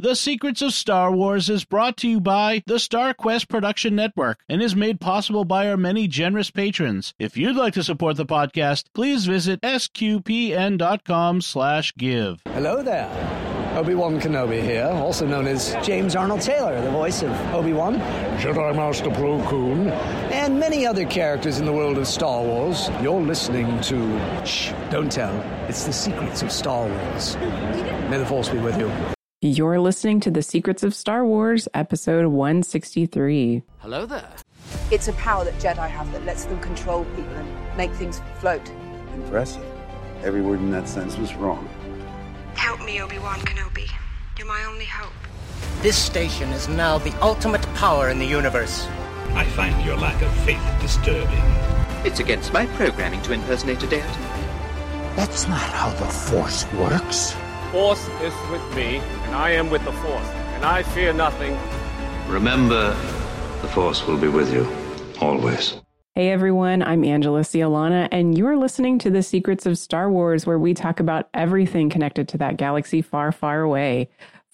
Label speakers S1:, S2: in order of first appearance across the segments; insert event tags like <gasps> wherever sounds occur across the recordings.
S1: The Secrets of Star Wars is brought to you by the Star Quest Production Network and is made possible by our many generous patrons. If you'd like to support the podcast, please visit sqpn.com slash give.
S2: Hello there. Obi-Wan Kenobi here, also known as James Arnold Taylor, the voice of Obi-Wan,
S3: Jedi Master Plo Koon,
S2: and many other characters in the world of Star Wars. You're listening to... Shh, don't tell. It's The Secrets of Star Wars. May the Force be with you.
S4: You're listening to The Secrets of Star Wars, episode 163.
S5: Hello there.
S6: It's a power that Jedi have that lets them control people and make things float.
S7: Impressive. Every word in that sentence was wrong.
S8: Help me, Obi-Wan Kenobi. You're my only hope.
S5: This station is now the ultimate power in the universe.
S9: I find your lack of faith disturbing.
S10: It's against my programming to impersonate a deity.
S11: That's not how the Force works.
S12: Force is with me, and I am with the Force, and I fear nothing.
S9: Remember, the Force will be with you, always.
S4: Hey everyone, I'm Angela Sealana, and you're listening to The Secrets of Star Wars, where we talk about everything connected to that galaxy far, far away.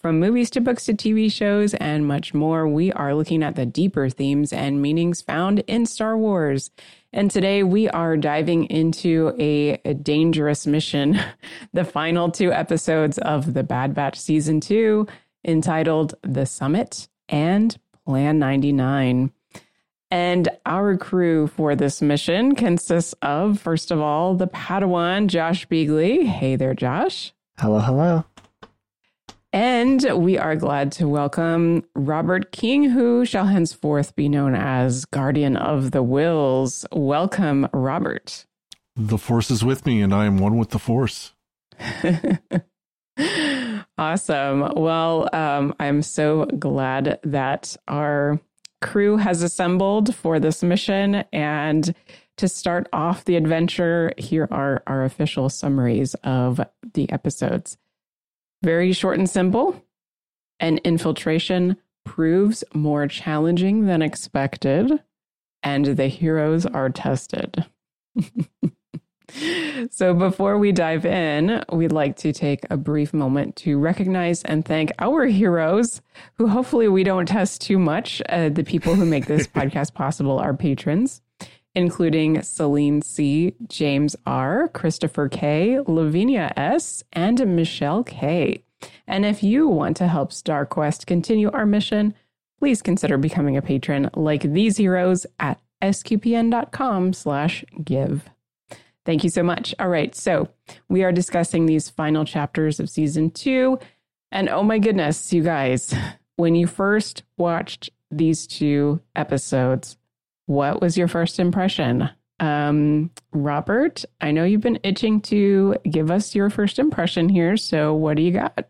S4: From movies to books to TV shows and much more, we are looking at the deeper themes and meanings found in Star Wars. And today we are diving into a, dangerous mission, <laughs> the final two episodes of The Bad Batch Season 2, entitled The Summit and Plan 99. And our crew for this mission consists of, first of all, the Padawan Josh Beeghley. Hey there, Josh.
S13: Hello, hello.
S4: And we are glad to welcome Robert King, who shall henceforth be known as Guardian of the Whills. Welcome, Robert.
S14: The Force is with me, and I am one with the Force. <laughs>
S4: awesome. Well, um, I'm so glad that our crew has assembled for this mission. And to start off the adventure, here are our official summaries of the episodes. Very short and simple. An infiltration proves more challenging than expected, and the heroes are tested. <laughs> so, before we dive in, we'd like to take a brief moment to recognize and thank our heroes, who hopefully we don't test too much. Uh, the people who make this <laughs> podcast possible are patrons including Celine C., James R., Christopher K., Lavinia S., and Michelle K. And if you want to help StarQuest continue our mission, please consider becoming a patron like these heroes at sqpn.com slash give. Thank you so much. All right, so we are discussing these final chapters of season two. And oh my goodness, you guys, when you first watched these two episodes, what was your first impression? Um, Robert, I know you've been itching to give us your first impression here. So what do you got?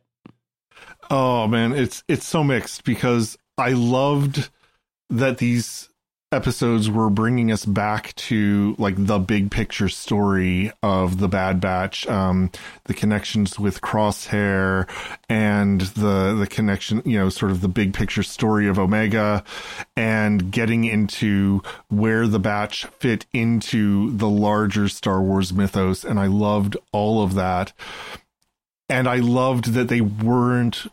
S14: Oh man, it's it's so mixed because I loved that these episodes were bringing us back to like the big picture story of the Bad Batch, um, the connections with Crosshair, and the the connection, you know, sort of the big picture story of Omega, and getting into where the Batch fit into the larger Star Wars mythos, and I loved all of that. And I loved that they weren't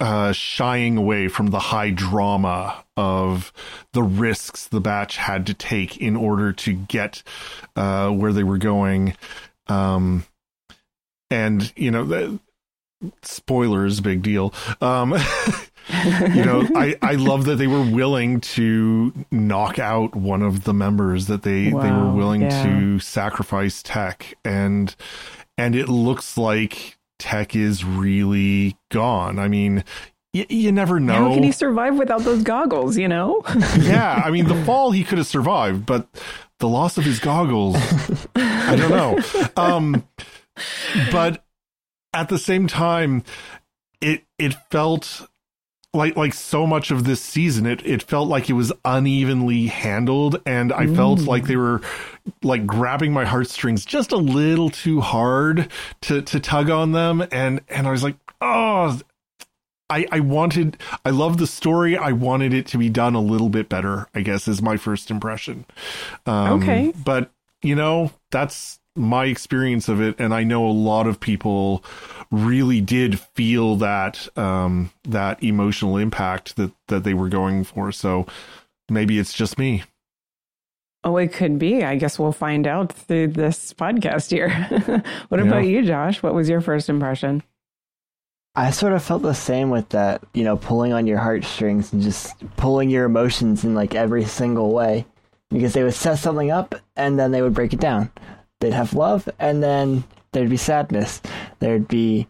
S14: uh, shying away from the high drama of the risks the batch had to take in order to get uh, where they were going. Um, and, you know, the, spoilers, big deal. Um, <laughs> you know, I, I love that they were willing to knock out one of the members that they, wow, they were willing yeah. to sacrifice tech and, and it looks like tech is really gone. I mean, y- you never know.
S4: How can he survive without those goggles, you know? <laughs>
S14: yeah, I mean, the fall he could have survived, but the loss of his goggles, I don't know. Um, but at the same time, it it felt like like so much of this season it it felt like it was unevenly handled and i mm. felt like they were like grabbing my heartstrings just a little too hard to to tug on them and and i was like oh I, I wanted I love the story. I wanted it to be done a little bit better, I guess is my first impression. Um,
S4: okay.
S14: But you know, that's my experience of it and I know a lot of people really did feel that um that emotional impact that that they were going for. So maybe it's just me.
S4: Oh, it could be. I guess we'll find out through this podcast here. <laughs> what
S14: Yeah.
S4: about you, Josh? What was your first impression?
S13: I sort of felt the same with that, you know, pulling on your heartstrings and just pulling your emotions in like every single way. Because they would set something up and then they would break it down. They'd have love and then there'd be sadness. There'd be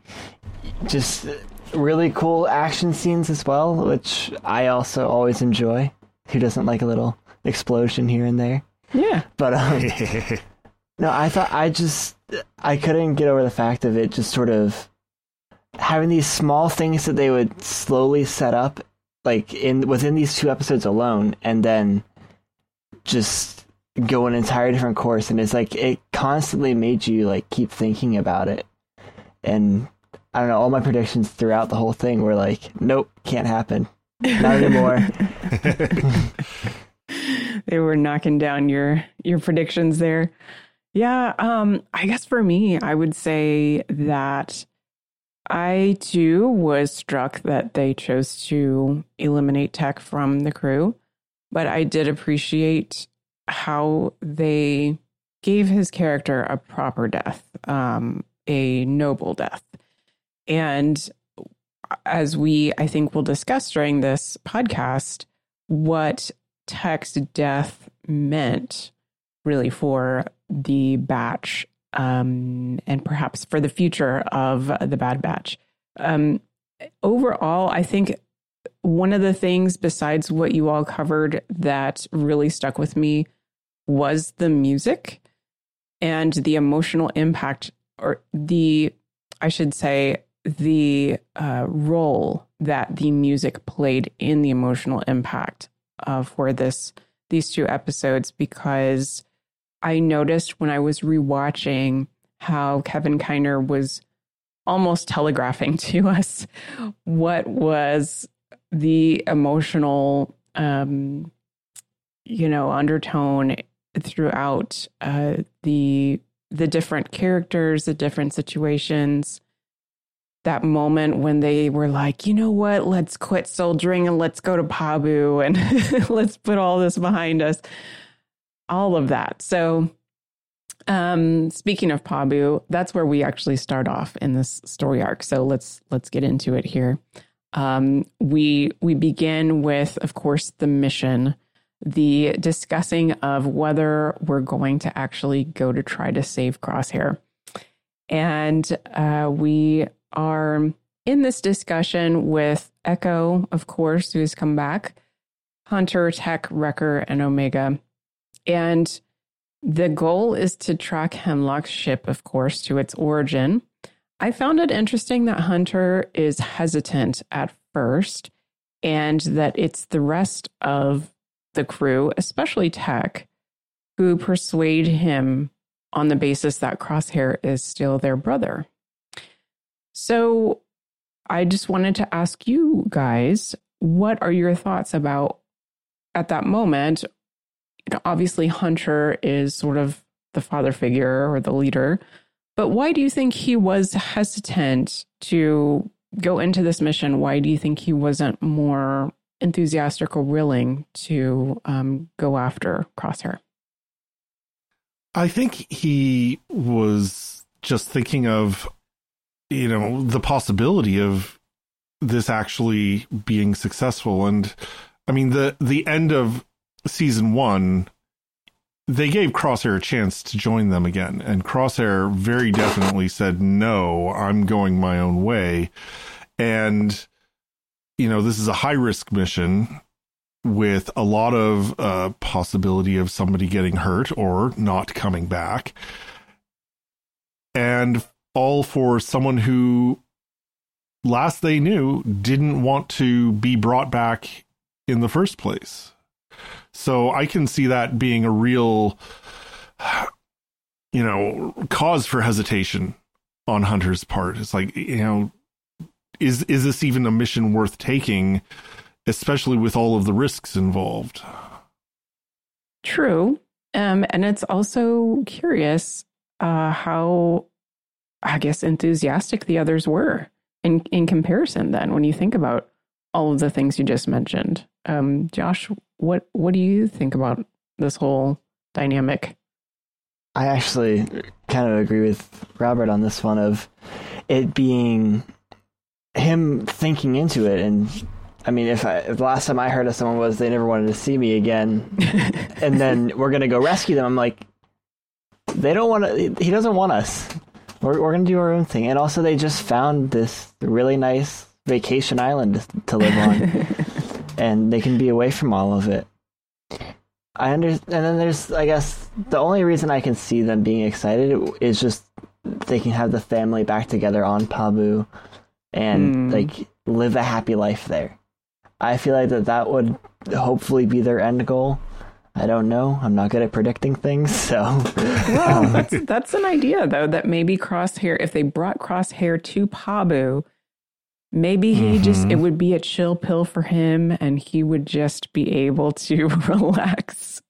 S13: just really cool action scenes as well, which I also always enjoy. Who doesn't like a little explosion here and there?
S4: Yeah.
S13: But um, <laughs> no, I thought I just I couldn't get over the fact of it just sort of having these small things that they would slowly set up like in within these two episodes alone and then just go an entire different course and it's like it constantly made you like keep thinking about it and I don't know all my predictions throughout the whole thing were like nope can't happen not anymore <laughs> <laughs> <laughs>
S4: they were knocking down your your predictions there. Yeah, um I guess for me I would say that I too was struck that they chose to eliminate Tech from the crew, but I did appreciate how they gave his character a proper death, um a noble death. And as we I think will discuss during this podcast, what Tech's death meant really for the batch um, and perhaps for the future of the Bad Batch. Um, overall, I think one of the things besides what you all covered that really stuck with me was the music and the emotional impact, or the, I should say, the uh, role that the music played in the emotional impact uh, for this these two episodes because I noticed when I was rewatching how Kevin Kiner was almost telegraphing <laughs> to us what was the emotional um you know undertone throughout uh the the different characters the different situations that moment when they were like, you know what, let's quit soldiering and let's go to Pabu and <laughs> let's put all this behind us. All of that. So, um, speaking of Pabu, that's where we actually start off in this story arc. So let's let's get into it here. Um, we we begin with, of course, the mission, the discussing of whether we're going to actually go to try to save Crosshair, and uh, we are in this discussion with Echo, of course, who has come back, Hunter, Tech, Wrecker, and Omega. And the goal is to track Hemlock's ship, of course, to its origin. I found it interesting that Hunter is hesitant at first and that it's the rest of the crew, especially Tech, who persuade him on the basis that Crosshair is still their brother. So I just wanted to ask you guys, what are your thoughts about at that moment? You know, obviously, Hunter is sort of the father figure or the leader, but why do you think he was hesitant to go into this mission? Why do you think he wasn't more enthusiastic or willing to um, go after Crosshair?
S14: I think he was just thinking of, you know, the possibility of this actually being successful. And I mean, the the end of season one, they gave Crosshair a chance to join them again, and Crosshair very definitely said, "No, I'm going my own way." And you know, this is a high risk mission with a lot of uh, possibility of somebody getting hurt or not coming back. And all for someone who, last they knew, didn't want to be brought back in the first place. So I can see that being a real, <sighs> you know, cause for hesitation on Hunter's part. It's like, you know, is is this even a mission worth taking? especially with all of the risks involved.
S4: True. Um, and it's also curious uh, how, I guess, enthusiastic the others were in in comparison. Then, when you think about all of the things you just mentioned, um, Josh, what what do you think about this whole dynamic?
S13: I actually kind of agree with Robert on this one of it being him thinking into it and I mean, if, I, if the last time I heard of someone was they never wanted to see me again, <laughs> and then we're gonna go rescue them, I'm like, they don't want to. He doesn't want us. We're we're gonna do our own thing, and also they just found this really nice vacation island to live on, <laughs> and they can be away from all of it. I understand, and then there's, I guess, the only reason I can see them being excited is just they can have the family back together on Pabu, and mm. like live a happy life there. I feel like that that would hopefully be their end goal. I don't know. I'm not good at predicting things, so. <laughs>
S4: well, um, that's that's an idea though that maybe Crosshair, if they brought Crosshair to Pabu, maybe he mm-hmm. just it would be a chill pill for him, and he would just be able to <laughs> relax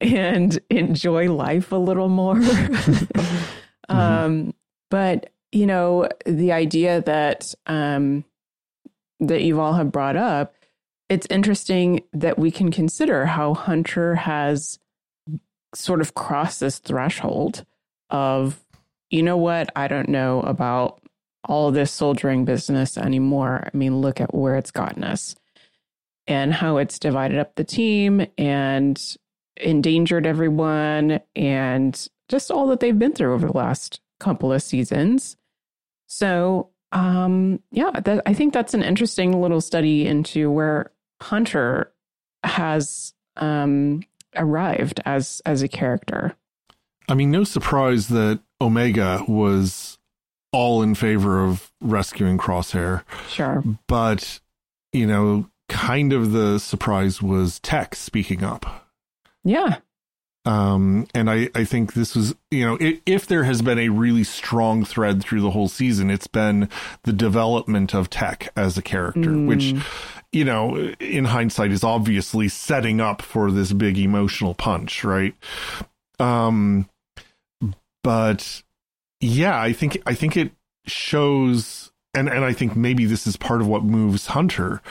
S4: and enjoy life a little more. <laughs> mm-hmm. um, but you know, the idea that um, that you all have brought up, it's interesting that we can consider how Hunter has sort of crossed this threshold of, you know what, I don't know about all this soldiering business anymore. I mean, look at where it's gotten us and how it's divided up the team and endangered everyone and just all that they've been through over the last couple of seasons. So um, yeah, that, I think that's an interesting little study into where Hunter has um, arrived as as a character.
S14: I mean, no surprise that Omega was all in favor of rescuing Crosshair.
S4: Sure.
S14: But, you know, kind of the surprise was Tech speaking up.
S4: Yeah.
S14: Um, and I, I think this was, you know, if, if there has been a really strong thread through the whole season, it's been the development of Tech as a character, mm. which, you know, in hindsight is obviously setting up for this big emotional punch, right? Um, but yeah, I think, I think it shows, and, and I think maybe this is part of what moves Hunter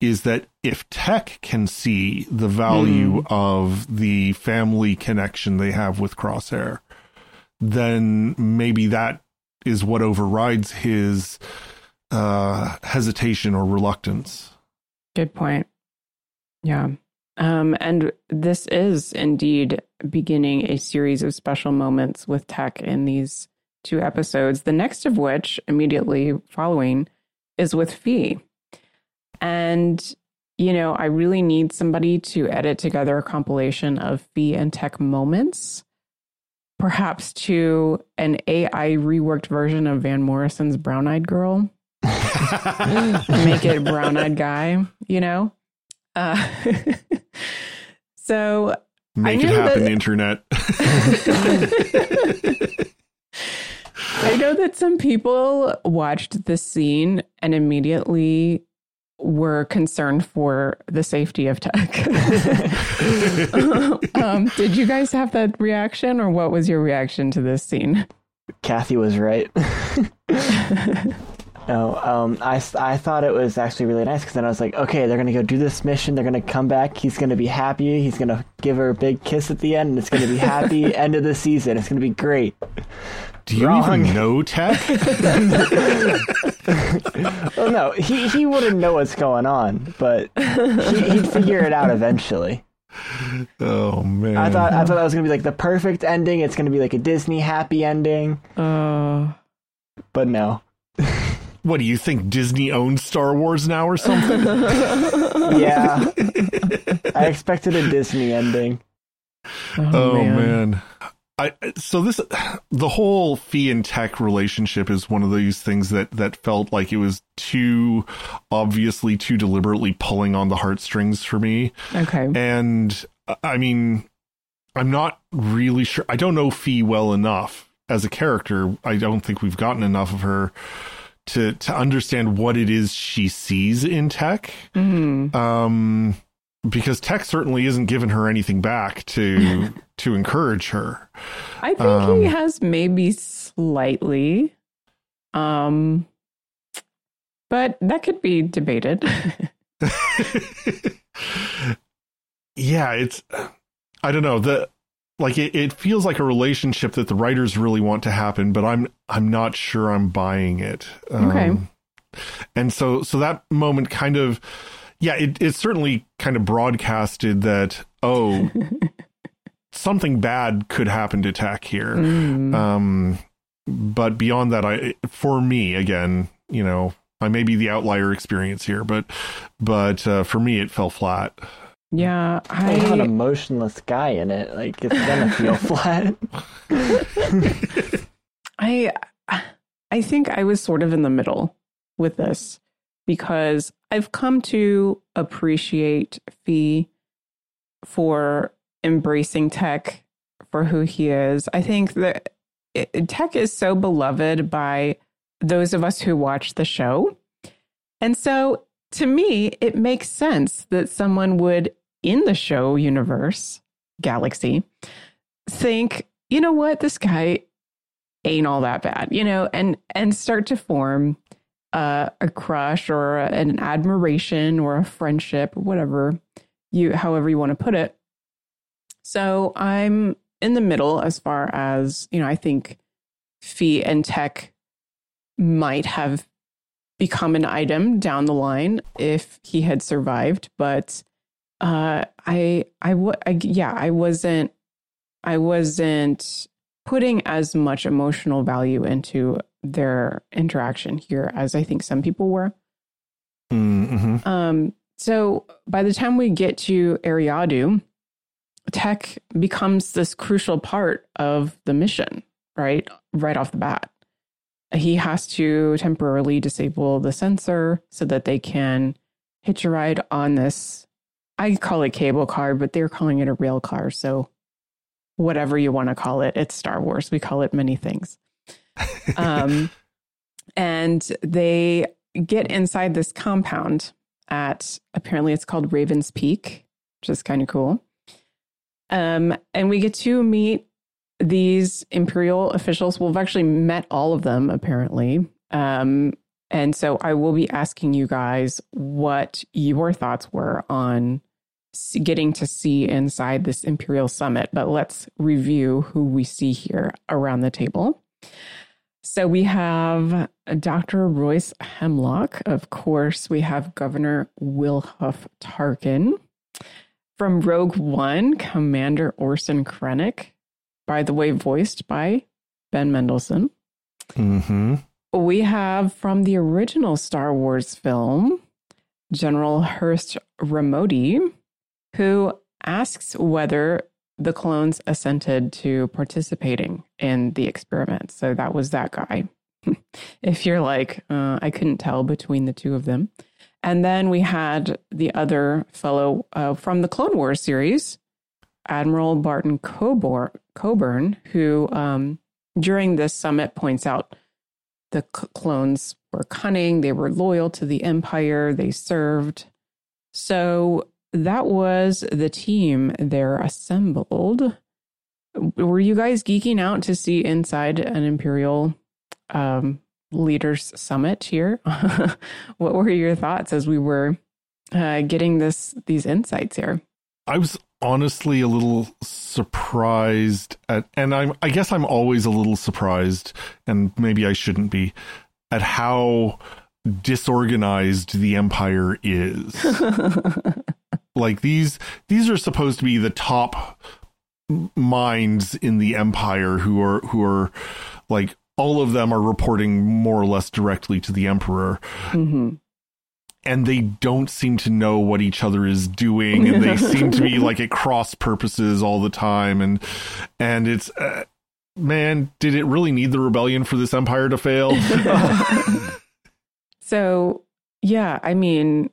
S14: is that if tech can see the value mm. of the family connection they have with Crosshair, then maybe that is what overrides his uh, hesitation or reluctance.
S4: Good point. Yeah. Um, and this is indeed beginning a series of special moments with tech in these two episodes, the next of which, immediately following, is with Phee. And, you know, I really need somebody to edit together a compilation of Phee and tech moments, perhaps to an AI reworked version of Van Morrison's Brown Eyed Girl. <laughs> Make it Brown Eyed Guy, you know? Uh, <laughs> so.
S14: Make it happen, that, internet. <laughs>
S4: I know that some people watched this scene and immediately were concerned for the safety of tech. um, did you guys have that reaction, or what was your reaction to this scene?
S13: Kathy was right. No, um, I, I thought it was actually really nice because then I was like, okay, they're going to go do this mission. They're going to come back. He's going to be happy. He's going to give her a big kiss at the end, and it's going to be happy <laughs> end of the season. It's going to be great.
S14: Do you Wrong. even know Tech? <laughs>
S13: well, no, he, he wouldn't know what's going on, but he, would figure it out eventually.
S14: Oh man!
S13: I thought I thought that was gonna be like the perfect ending. It's gonna be like a Disney happy ending.
S4: Uh,
S13: but no.
S14: What do you think? Disney owns Star Wars now or something? <laughs>
S13: yeah, I expected a Disney ending.
S14: Oh, oh man. man. I, so this the whole Phee and tech relationship is one of these things that that felt like it was too obviously too deliberately pulling on the heartstrings for me.
S4: Okay.
S14: And I mean I'm not really sure I don't know Phee well enough as a character. I don't think we've gotten enough of her to to understand what it is she sees in tech.
S4: Mm-hmm.
S14: Um because tech certainly isn't giving her anything back to <laughs> to encourage her.
S4: I think um, he has maybe slightly. Um but that could be debated. <laughs> <laughs>
S14: yeah, it's I don't know. The like it, it feels like a relationship that the writers really want to happen, but I'm I'm not sure I'm buying it.
S4: Okay. Um,
S14: and so so that moment kind of yeah, it, it certainly kind of broadcasted that, oh, <laughs> something bad could happen to Tech here. Mm. Um, but beyond that, I, for me, again, you know, I may be the outlier experience here, but, but uh, for me, it fell flat.
S4: Yeah, I
S13: have an emotionless guy in it. Like it's gonna feel <laughs> flat.
S4: I, I think I was sort of in the middle with this because I've come to appreciate Phee for embracing Tech for who he is. I think that it, Tech is so beloved by those of us who watch the show. And so to me, it makes sense that someone would, in the show universe, galaxy, think, you know what, this guy ain't all that bad, you know, and and start to form uh, a crush or an admiration or a friendship or whatever you however you want to put it. So I'm in the middle as far as, you know, I think Phee and Tech might have become an item down the line if he had survived, but uh I I, w- I yeah, I wasn't I wasn't putting as much emotional value into their interaction here as I think some people were.
S14: Mm-hmm.
S4: Um, so by the time we get to Eriadu, tech becomes this crucial part of the mission, right? Right off the bat. He has to temporarily disable the sensor so that they can hitch a ride on this. I call it cable car, but they're calling it a rail car. So whatever you want to call it, it's Star Wars. We call it many things <laughs> um, and they get inside this compound at apparently it's called Raven's Peak, which is kind of cool. Um, and we get to meet these Imperial officials. We've actually met all of them, apparently. Um, and so I will be asking you guys what your thoughts were on getting to see inside this Imperial summit. But let's review who we see here around the table. So we have Dr. Royce Hemlock. Of course, we have Governor Wilhuff Tarkin. From Rogue One, Commander Orson Krennic, by the way, voiced by Ben Mendelsohn.
S14: Mm-hmm.
S4: We have from the original Star Wars film, General Hurst Romodi, who asks whether the clones assented to participating in the experiment. So that was that guy. <laughs> if you're like, uh, I couldn't tell between the two of them. And then we had the other fellow uh, from the Clone Wars series, Admiral Barton Coburn, Coburn who um, during this summit points out the clones were cunning, they were loyal to the Empire, they served. So that was the team there assembled. Were you guys geeking out to see inside an Imperial um, Leaders Summit here? <laughs> what were your thoughts as we were uh, getting this these insights here?
S14: I was honestly a little surprised at, and I'm I guess I'm always a little surprised, and maybe I shouldn't be, at how disorganized the Empire is. <laughs> like these these are supposed to be the top minds in the empire who are who are like all of them are reporting more or less directly to the emperor
S4: mm-hmm.
S14: And they don't seem to know what each other is doing and they <laughs> seem to be like at cross purposes all the time and and it's uh, man did it really need the rebellion for this empire to fail <laughs>
S4: so yeah i mean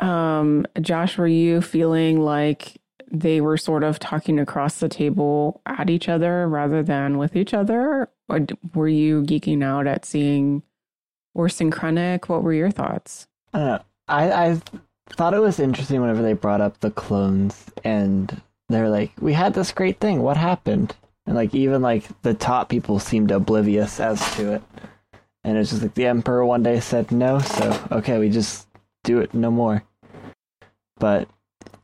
S4: um, Josh, were you feeling like they were sort of talking across the table at each other rather than with each other? Or were you geeking out at seeing Orson Krennic What were your thoughts?
S13: I don't know. I, I thought it was interesting whenever they brought up the clones and they're like, "We had this great thing. What happened?" And like even like the top people seemed oblivious as to it. And it's just like the emperor one day said no, so okay, we just do it no more. But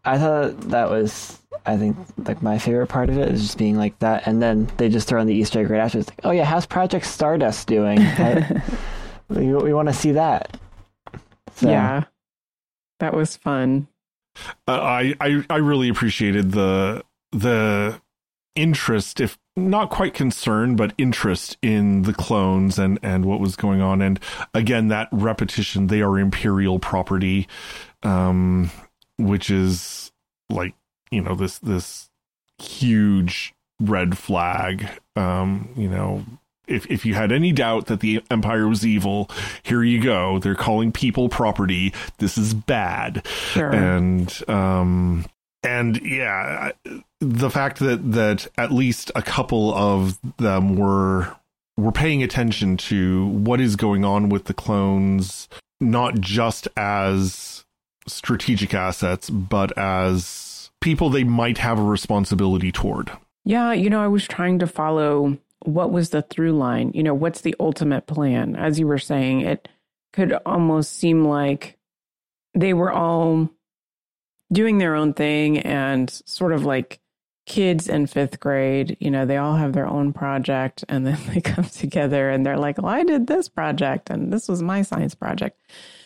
S13: I thought that was I think like my favorite part of it is just being like that, and then they just throw in the Easter egg right after. It's like, oh yeah, how's Project Stardust doing? <laughs> I, we we want to see that.
S4: So. Yeah, that was fun.
S14: Uh, I, I I really appreciated the the interest, if not quite concern, but interest in the clones and and what was going on. And again, that repetition, they are imperial property, um, which is like you know this this huge red flag. Um, you know, if if you had any doubt that the empire was evil, here you go. They're calling people property. This is bad. Sure. And um and yeah, the fact that that at least a couple of them were were paying attention to what is going on with the clones not just as strategic assets but as people they might have a responsibility toward.
S4: Yeah, you know, I was trying to follow what was the through line. You know, what's the ultimate plan? As you were saying, it could almost seem like they were all doing their own thing and sort of like kids in fifth grade, you know, they all have their own project and then <laughs> they come together and they're like, well, I did this project and this was my science project.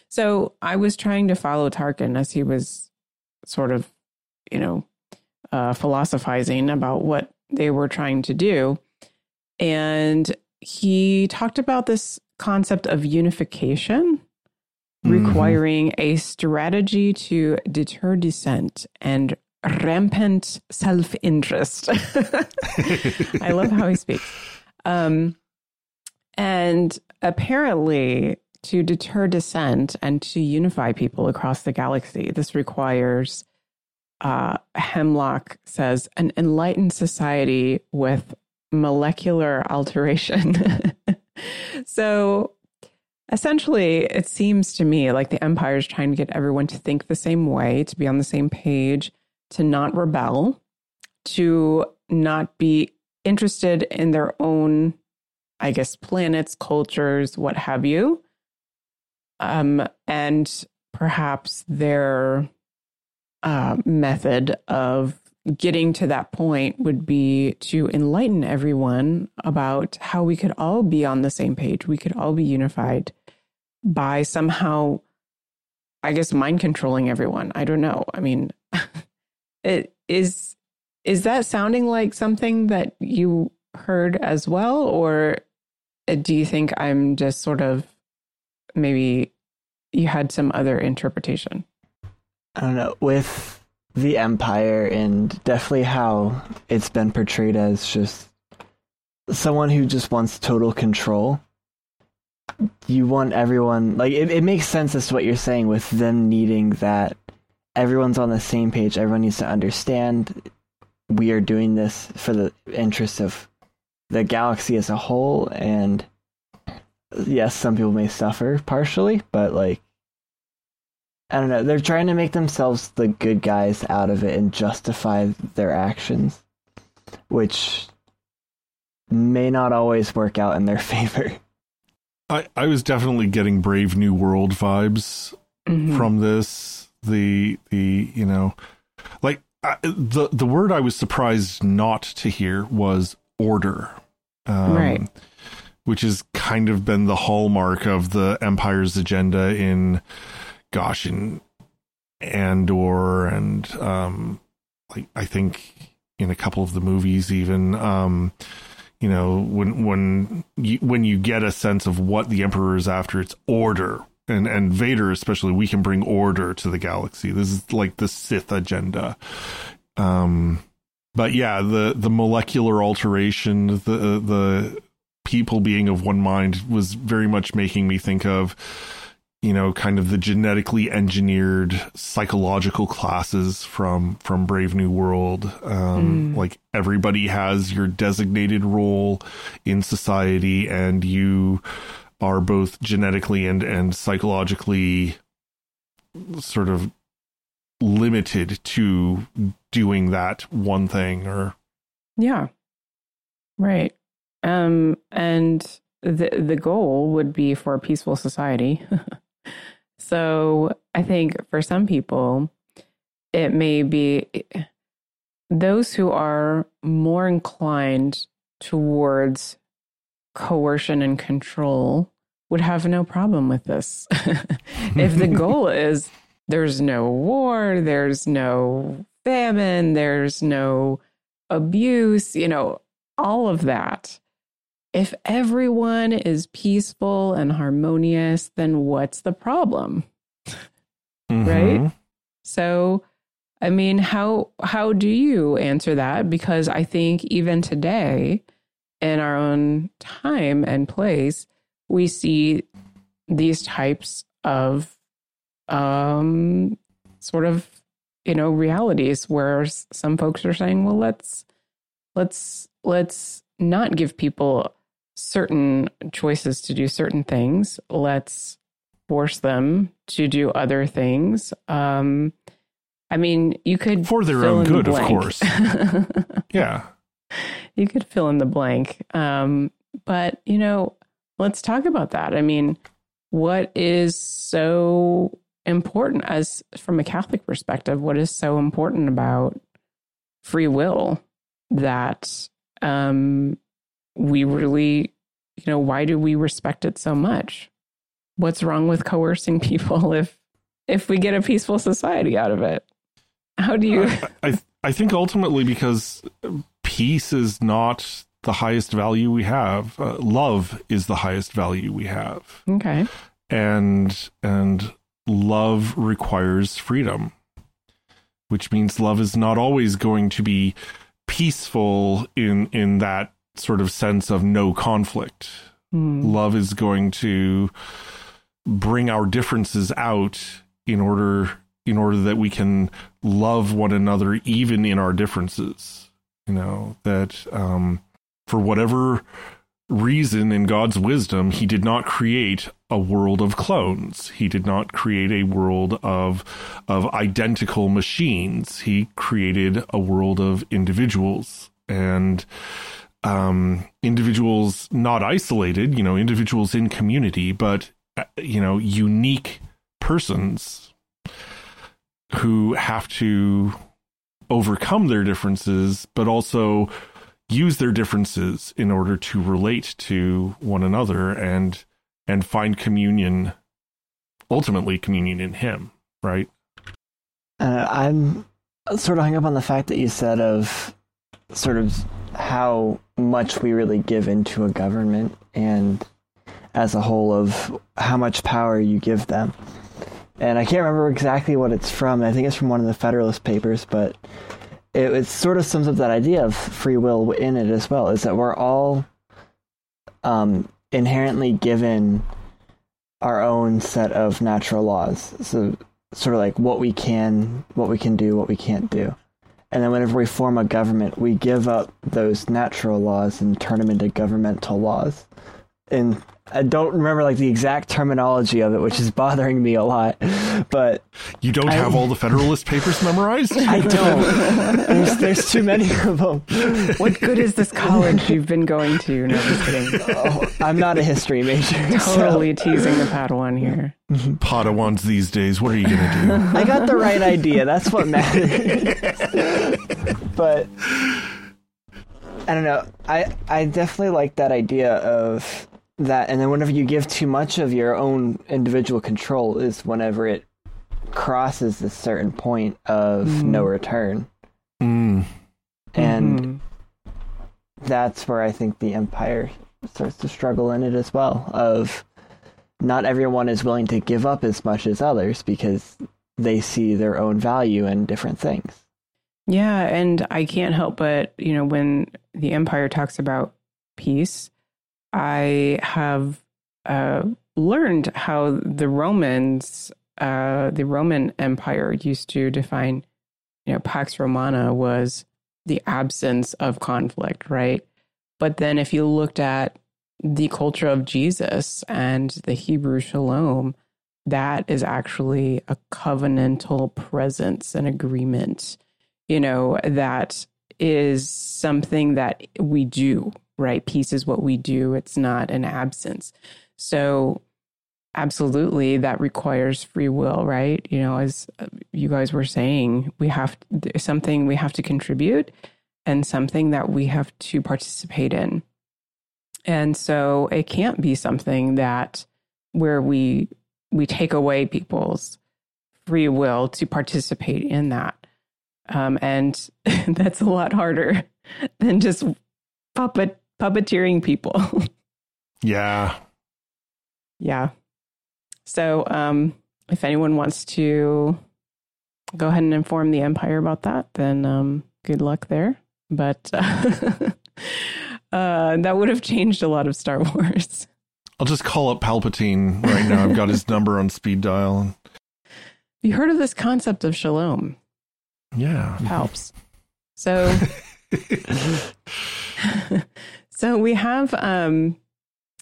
S4: So I was trying to follow Tarkin as he was sort of you know, uh, philosophizing about what they were trying to do. And he talked about this concept of unification mm-hmm. requiring a strategy to deter dissent and rampant self interest. <laughs> I love how he speaks. Um, and apparently, to deter dissent and to unify people across the galaxy, this requires uh, Hemlock says an enlightened society with molecular alteration. <laughs> so essentially, it seems to me like the empire is trying to get everyone to think the same way, to be on the same page, to not rebel, to not be interested in their own, I guess, planets, cultures, what have you. Um, and perhaps their uh, method of getting to that point would be to enlighten everyone about how we could all be on the same page. We could all be unified by somehow, I guess, mind controlling everyone. I don't know. I mean, <laughs> it is is that sounding like something that you heard as well, or uh, do you think I'm just sort of maybe you had some other interpretation?
S13: I don't know, with the Empire and definitely how it's been portrayed as just someone who just wants total control. You want everyone, like, it, it makes sense as to what you're saying with them needing that everyone's on the same page, everyone needs to understand we are doing this for the interest of the galaxy as a whole and yes some people may suffer partially but like I don't know. They're trying to make themselves the good guys out of it and justify their actions, which may not always work out in their <laughs> favor.
S14: I, I was definitely getting Brave New World vibes mm-hmm. from this. The the you know, like I, the the word I was surprised not to hear was order,
S4: um, right?
S14: Which has kind of been the hallmark of the Empire's agenda in gosh, in Andor and um, like I think in a couple of the movies, even um, you know when when you, when you get a sense of what the Emperor is after, it's order. And and Vader especially, we can bring order to the galaxy. This is like the Sith agenda. Um, but yeah, the the molecular alteration, the the people being of one mind was very much making me think of you know, kind of the genetically engineered psychological classes from from Brave New World. Um, mm. Like everybody has your designated role in society, and you are both genetically and and psychologically sort of limited to doing that one thing or
S4: yeah right um and the the goal would be for a peaceful society <laughs> so i think for some people it may be those who are more inclined towards coercion and control would have no problem with this. <laughs> if the goal <laughs> is there's no war, there's no famine, there's no abuse, you know, all of that. If everyone is peaceful and harmonious, then what's the problem? Mm-hmm. Right? So, I mean, how how do you answer that? Because I think even today, in our own time and place, we see these types of um, sort of you know realities where some folks are saying, well, let's let's let's not give people certain choices to do certain things. Let's force them to do other things. Um, I mean, you could
S14: for their own good, the of course. <laughs> yeah,
S4: you could fill in the blank. Um, but you know, let's talk about that. I mean, what is so important as from a Catholic perspective? What is so important about free will that um, we really, you know, why do we respect it so much? What's wrong with coercing <laughs> people if if we get a peaceful society out of it? How do you?
S14: I, I, I think ultimately because peace is not the highest value we have. Uh, love is the highest value we have.
S4: Okay.
S14: And and love requires freedom, which means love is not always going to be peaceful in in that sort of sense of no conflict. Mm. Love is going to bring our differences out in order in order that we can love one another even in our differences. You know, that um, for whatever reason in God's wisdom, he did not create a world of clones. He did not create a world of of identical machines. He created a world of individuals and um, individuals not isolated, you know, individuals in community, but uh, you know, unique persons who have to overcome their differences, but also use their differences in order to relate to one another and and find communion ultimately communion in him right?
S13: Uh, i'm sort of hung up on the fact that you said of sort of how much we really give into a government and as a whole of how much power you give them and i can't remember exactly what it's from i think it's from one of the federalist papers but it, it sort of sums up that idea of free will in it as well. Is that we're all um, inherently given our own set of natural laws. So sort of like what we can, what we can do, what we can't do. And then whenever we form a government, we give up those natural laws and turn them into governmental laws. And I don't remember like the exact terminology of it, which is bothering me a lot. But
S14: you don't I, have all the Federalist Papers memorized. <laughs>
S13: I don't. There's, there's, too many of them.
S4: What good is this college you've been going to? No, just kidding.
S13: Oh, I'm not a history major.
S4: Totally so. teasing the Padawan here.
S14: Padawans these days. What are you gonna do?
S13: I got the right idea. That's what matters. but I don't know. I I definitely like that idea of that and then whenever you give too much of your own individual control is whenever it crosses a certain point of mm. no return
S14: mm.
S13: and mm-hmm. that's where i think the empire starts to struggle in it as well of not everyone is willing to give up as much as others because they see their own value in different things
S4: yeah and i can't help but you know when the empire talks about peace I have uh, learned how the Romans, uh, the Roman Empire, used to define, you know, Pax Romana was the absence of conflict, right? But then if you looked at the culture of Jesus and the Hebrew Shalom, that is actually a covenantal presence and agreement, you know, that is something that we do, right? Peace is what we do, it's not an absence. So, absolutely, that requires free will, right? You know, as uh, you guys were saying, we have something we have to contribute and something that we have to participate in. And so it can't be something that where we we take away people's free will to participate in that. Um, and <laughs> that's a lot harder than just puppet puppeteering people. <laughs>
S14: yeah.
S4: Yeah. So um, if anyone wants to go ahead and inform the Empire about that, then um, good luck there. But uh, <laughs> uh, that would have changed a lot of Star <laughs> Wars.
S14: I'll just call up Palpatine right now. I've got his number on speed dial.
S4: You heard of this concept of shalom?
S14: Yeah.
S4: Palps. So so we have um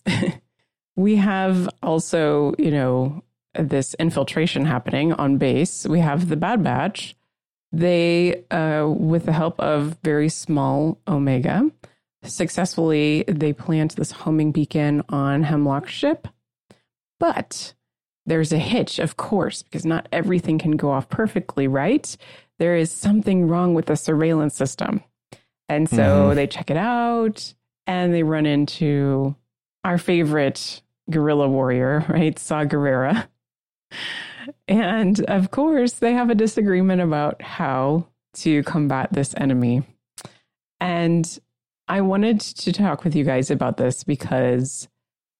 S4: <laughs> we have also, you know, this infiltration happening on base. We have the Bad Batch. They uh with the help of very small Omega successfully they plant this homing beacon on Hemlock ship. But there's a hitch, of course, because not everything can go off perfectly, right? There is something wrong with the surveillance system. And so mm-hmm. they check it out and they run into our favorite guerrilla warrior, <laughs> right? Saw Gerrera. And of course, they have a disagreement about how to combat this enemy. And I wanted to talk with you guys about this because,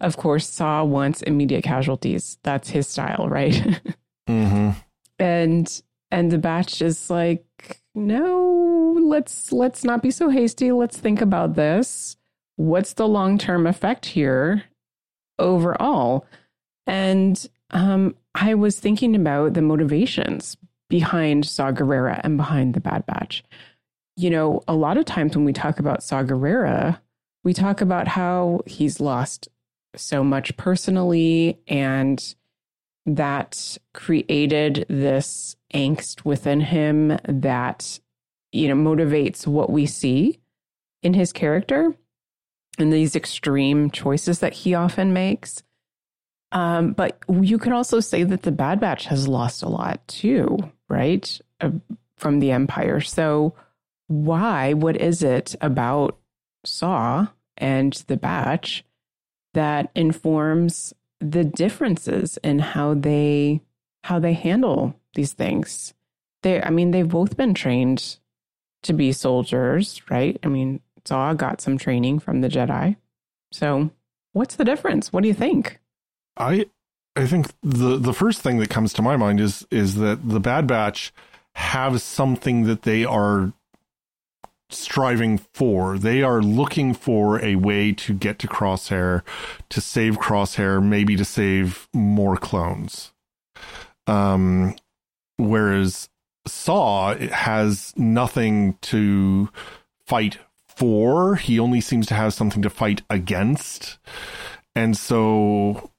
S4: of course, Saw wants immediate casualties. That's his style, right? <laughs>
S14: mm-hmm.
S4: And and the batch is like, no, let's let's not be so hasty. Let's think about this. What's the long term effect here overall? And um, I was thinking about the motivations behind Saw Gerrera and behind the Bad Batch you know, a lot of times when we talk about Saw Gerrera, we talk about how he's lost so much personally and that created this angst within him that you know motivates what we see in his character and these extreme choices that he often makes um, but you can also say that the bad batch has lost a lot too right uh, from the empire so why, what is it about Saw and the batch that informs the differences in how they how they handle these things? They I mean they've both been trained to be soldiers, right? I mean, Saw got some training from the Jedi. So, what's the difference? What do you think?
S14: I I think the the first thing that comes to my mind is is that the Bad Batch have something that they are striving for. They are looking for a way to get to Crosshair, to save Crosshair, maybe to save more clones. Um, whereas Saw has nothing to fight for. He only seems to have something to fight against. And so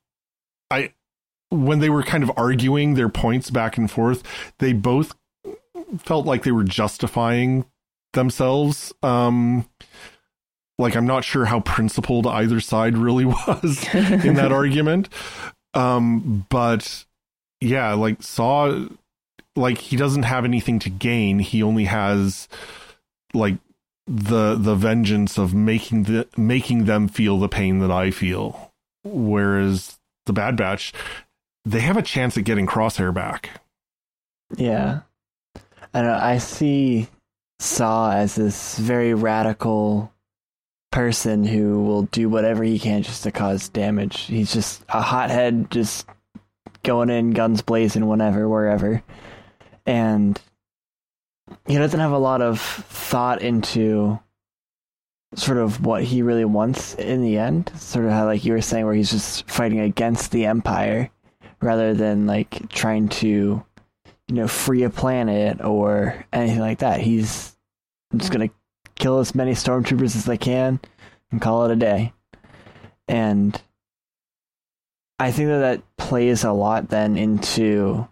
S14: I when they were kind of arguing their points back and forth, they both felt like they were justifying themselves. Um, like I'm not sure how principled either side really <laughs> was in that <laughs> argument. Um, but yeah, like Saw, like he doesn't have anything to gain. He only has like the the vengeance of making the making them feel the pain that I feel. Whereas the Bad Batch, they have a chance at getting Crosshair back.
S13: Yeah, and I see Saw as this very radical person who will do whatever he can just to cause damage. He's just a hothead, just going in guns blazing, whenever, wherever. And he doesn't have a lot of thought into sort of what he really wants in the end. Sort of how, like you were saying, where he's just fighting against the Empire rather than like trying to you know, free a planet or anything like that. He's just gonna kill as many stormtroopers as they can and call it a day. And I think that that plays a lot then into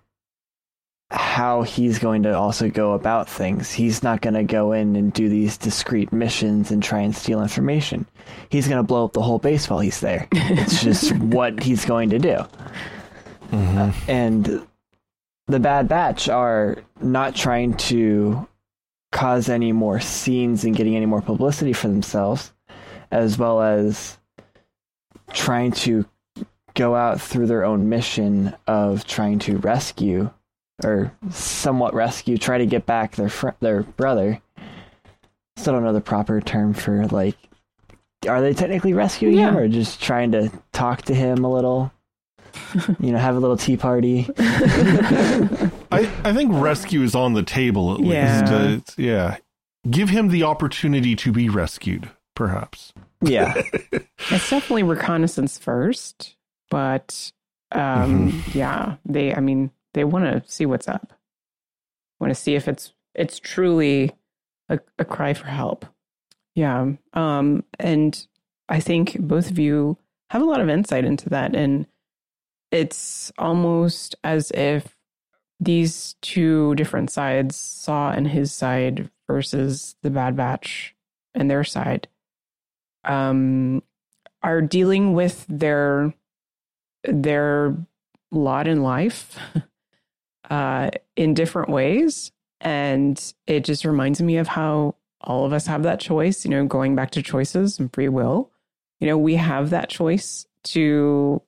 S13: how he's going to also go about things. He's not going to go in and do these discrete missions and try and steal information. He's going to blow up the whole base while he's there. It's just <laughs> what he's going to do. Mm-hmm. Uh, and the Bad Batch are not trying to cause any more scenes and getting any more publicity for themselves, as well as trying to go out through their own mission of trying to rescue or somewhat rescue, try to get back their fr- their brother. Still don't know the proper term for like. Are they technically rescuing yeah. him or just trying to talk to him a little? you know, have a little tea party. <laughs>
S14: I I think rescue is on the table at yeah. least. Uh, yeah, give him the opportunity to be rescued, perhaps.
S13: Yeah, <laughs>
S4: it's definitely reconnaissance first, but um, mm-hmm. yeah, they. I mean, they want to see what's up. Want to see if it's it's truly a, a cry for help. Yeah. Um, and I think both of you have a lot of insight into that. And it's almost as if these two different sides saw and his side versus the Bad Batch and their side um, are dealing with their their lot in life <laughs> uh, in different ways. And it just reminds me of how all of us have that choice, you know, going back to choices and free will. You know, we have that choice to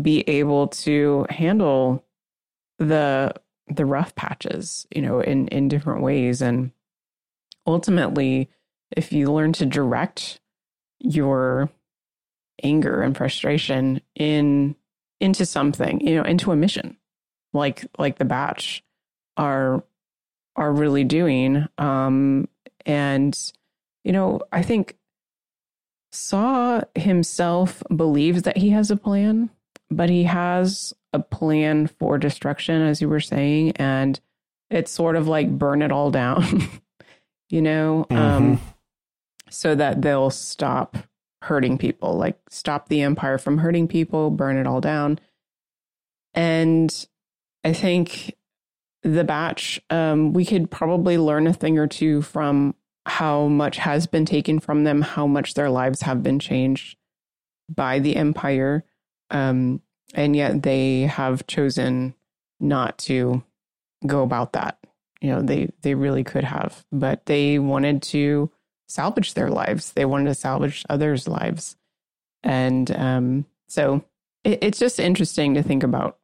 S4: be able to handle the the rough patches, you know, in in different ways and ultimately if you learn to direct your anger and frustration in into something, you know, into a mission like like the batch are are really doing. Um and you know i think saw himself believes that he has a plan but he has a plan for destruction as you were saying and it's sort of like burn it all down <laughs> you know? Um, mm-hmm. um so that they'll stop hurting people like stop the empire from hurting people burn it all down. And I think the batch, um, we could probably learn a thing or two from how much has been taken from them, how much their lives have been changed by the empire. Um, and yet they have chosen not to go about that. You know, they, they really could have, but they wanted to salvage their lives. They wanted to salvage others' lives. And um, so it, it's just interesting to think about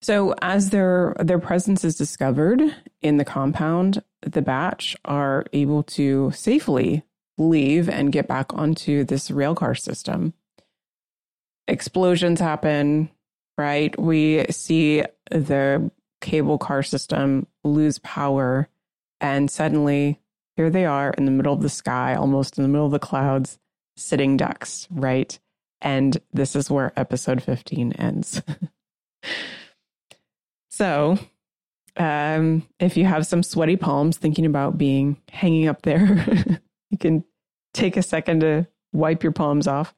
S4: so as their their presence is discovered in the compound, the batch are able to safely leave and get back onto this railcar system. Explosions happen, right? We see the cable car system lose power and suddenly here they are in the middle of the sky, almost in the middle of the clouds, sitting ducks, right? And this is where episode 15 ends. <laughs> So, um, if you have some sweaty palms thinking about being hanging up there, <laughs> you can take a second to wipe your palms off.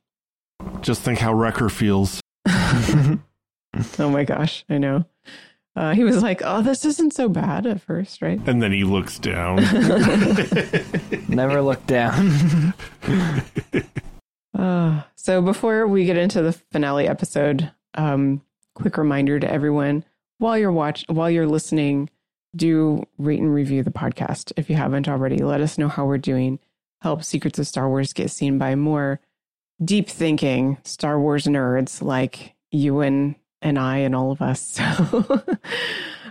S14: Just think how Wrecker feels. <laughs> <laughs>
S4: oh my gosh, I know. Uh, he was like, "Oh, this isn't so bad at first, right?"
S14: And then he looks down.
S13: Never look down.
S4: uh, so before we get into the finale episode, um, quick reminder to everyone: while you're watch while you're listening, do rate and review the podcast if you haven't already. Let us know how we're doing. Help Secrets of Star Wars get seen by more deep thinking Star Wars nerds like you and and I and all of us. <laughs>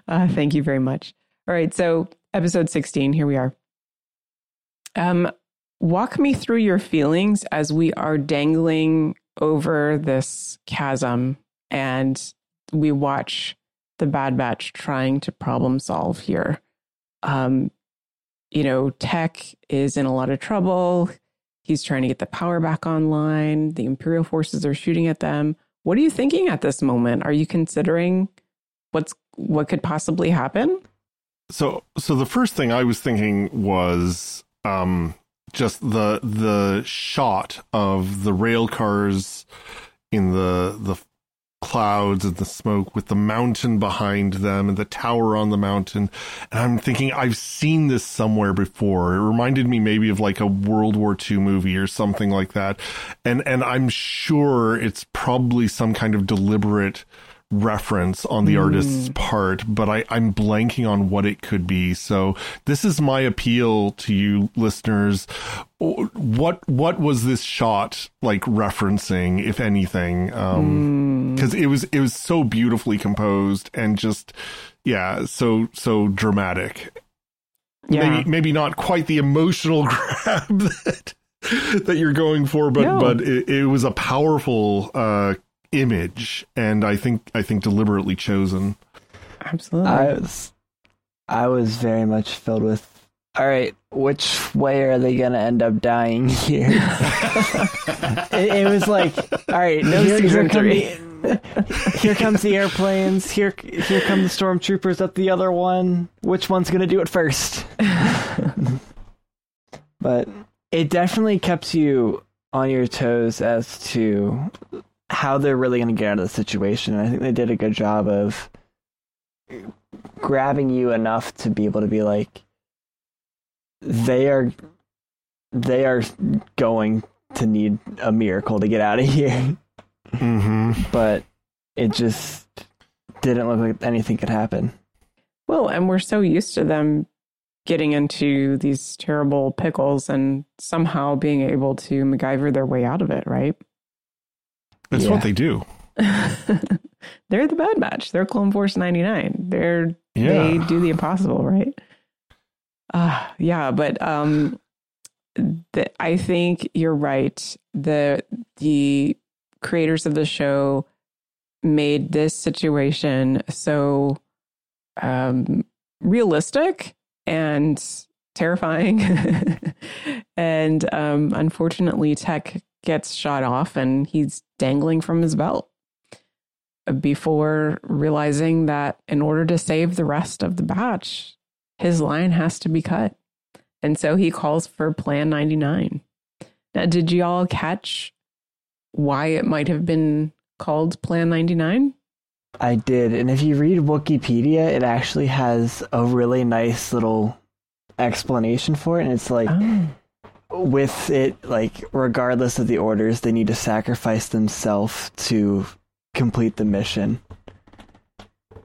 S4: So uh, thank you very much. All right, so episode 16, here we are. Um, walk me through your feelings as we are dangling over this chasm and we watch the Bad Batch trying to problem solve here. Um, you know, Tech is in a lot of trouble. He's trying to get the power back online. The Imperial forces are shooting at them. What are you thinking at this moment? Are you considering what's what could possibly happen?
S14: So, so the first thing I was thinking was um, just the the shot of the rail cars in the the clouds and the smoke with the mountain behind them and the tower on the mountain. And I'm thinking, I've seen this somewhere before. It reminded me maybe of like a World War II movie or something like that. And, and I'm sure it's probably some kind of deliberate reference on the mm. artist's part, but I, I'm blanking on what it could be. So this is my appeal to you listeners. What what was this shot like referencing, if anything? Um because mm. it was it was so beautifully composed and just yeah, so so dramatic. Yeah. Maybe maybe not quite the emotional <laughs> grab that that you're going for, but no. but it, it was a powerful uh image, and I think I think deliberately chosen.
S4: Absolutely.
S13: I was I was very much filled with. All right, which way are they gonna end up dying <laughs> here? it, it, was like, all right, no here, <laughs> here, come the, here comes the airplanes. Here, here come the stormtroopers up the other one. Which one's gonna do it first? <laughs> but it definitely kept you on your toes as to how they're really going to get out of the situation. And I think they did a good job of grabbing you enough to be able to be like, they are, they are going to need a miracle to get out of here.
S14: Mm-hmm. <laughs>
S13: But it just didn't look like anything could happen.
S4: Well, and we're so used to them getting into these terrible pickles and somehow being able to MacGyver their way out of it, right?
S14: That's yeah. what they do. <laughs>
S4: They're the bad batch. They're Clone Force 99. They're yeah. they do the impossible, right? Uh yeah, but um the, I think you're right. The the creators of the show made this situation so um realistic and terrifying. <laughs> and um unfortunately Tech gets shot off and he's dangling from his belt uh, before realizing that in order to save the rest of the batch, his line has to be cut. And so he calls for Plan 99. Now, did you all catch why it might have been called Plan 99?
S13: I did. And if you read Wikipedia, it actually has a really nice little explanation for it. And it's like, oh with it, like, regardless of the orders, they need to sacrifice themselves to complete the mission.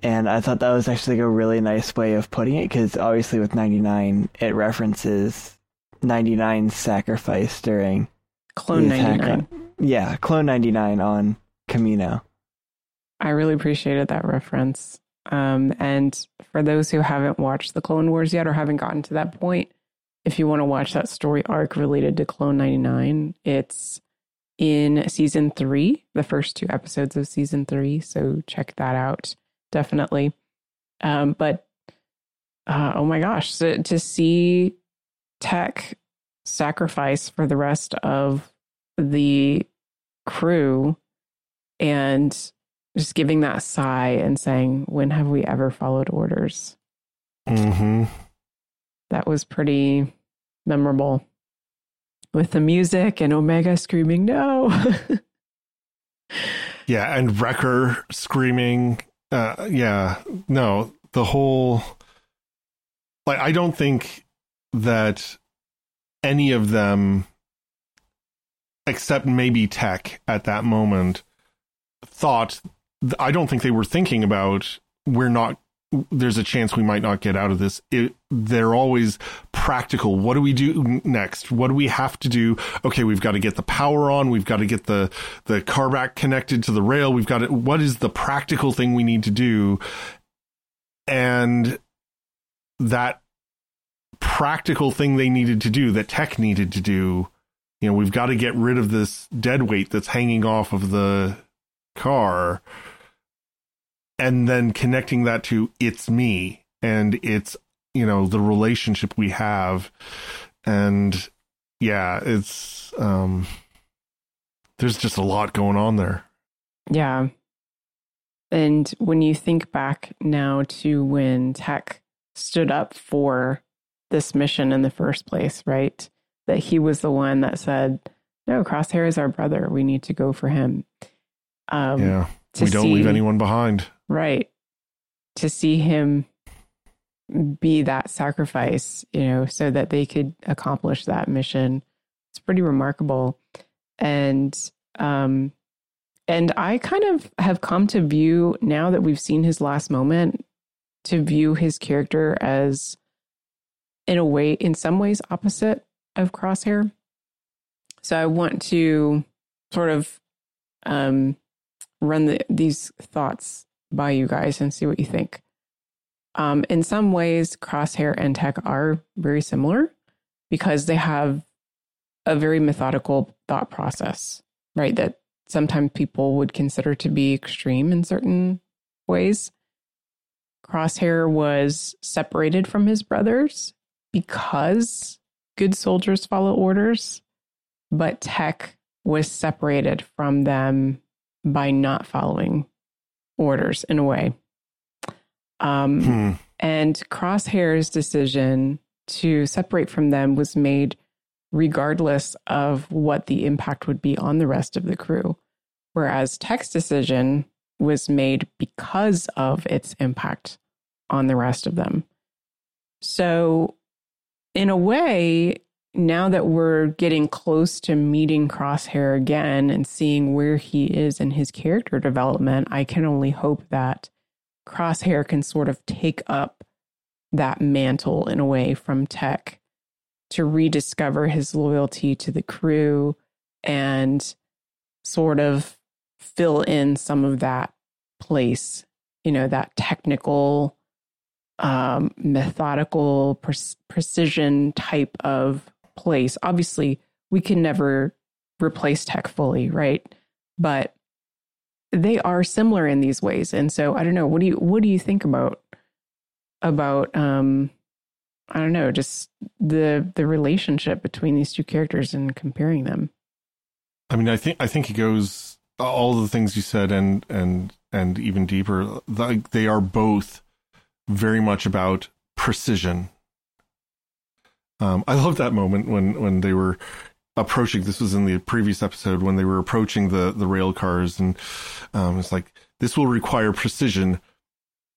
S13: And I thought that was actually a really nice way of putting it because obviously with 99, it references 99 sacrifice during
S4: Clone 99.
S13: yeah, Clone 99 on Kamino
S4: I really appreciated that reference. Um, and for those who haven't watched the Clone Wars yet or haven't gotten to that point, if you want to watch that story arc related to Clone 99, it's in season three, the first two episodes of season three. So check that out, definitely. Um, but uh, oh my gosh, so to see Tech sacrifice for the rest of the crew and just giving that sigh and saying, When have we ever followed orders?
S14: Mm-hmm
S4: that was pretty memorable with the music and Omega screaming, no. <laughs>
S14: yeah, and Wrecker screaming. Uh, yeah, no, the whole. Like, I don't think that any of them, except maybe Tech at that moment, thought. I don't think they were thinking about we're not there's a chance we might not get out of this. It, they're always practical. What do we do next? What do we have to do? Okay, we've got to get the power on. We've got to get the the car back connected to the rail. We've got to. What is the practical thing we need to do? And that practical thing they needed to do, that tech needed to do. You know, we've got to get rid of this dead weight that's hanging off of the car and then connecting that to it's me and it's you know the relationship we have. And yeah it's um there's just a lot going on there.
S4: Yeah. And when you think back now to when tech stood up for this mission in the first place right? That he was the one that said no crosshair is our brother. We need to go for him. Um
S14: yeah. we don't
S4: see,
S14: leave anyone behind.
S4: Right. To see him be that sacrifice, you know, so that they could accomplish that mission. It's pretty remarkable. And um and I kind of have come to view now that we've seen his last moment to view his character as in a way in some ways opposite of Crosshair. So I want to sort of um run the, these thoughts by you guys and see what you think. Um, in some ways, Crosshair and Tech are very similar because they have a very methodical thought process, right? That sometimes people would consider to be extreme in certain ways. Crosshair was separated from his brothers because good soldiers follow orders, but Tech was separated from them by not following orders in a way. Um, hmm. And Crosshair's decision to separate from them was made regardless of what the impact would be on the rest of the crew. Whereas Tech's decision was made because of its impact on the rest of them. So, in a way, now that we're getting close to meeting Crosshair again and seeing where he is in his character development, I can only hope that Crosshair can sort of take up that mantle in a way from Tech to rediscover his loyalty to the crew and sort of fill in some of that place, you know, that technical, um, methodical, pre- precision type of place. Obviously, we can never replace tech fully, right? But they are similar in these ways. And so I don't know, what do you what do you think about about um I don't know, just the the relationship between these two characters and comparing them?
S14: I mean, I think I think it goes all the things you said and and and even deeper. Like they are both very much about precision um, I love that moment when when they were approaching. This was in the previous episode when they were approaching the the rail cars, and um, it's like this will require precision.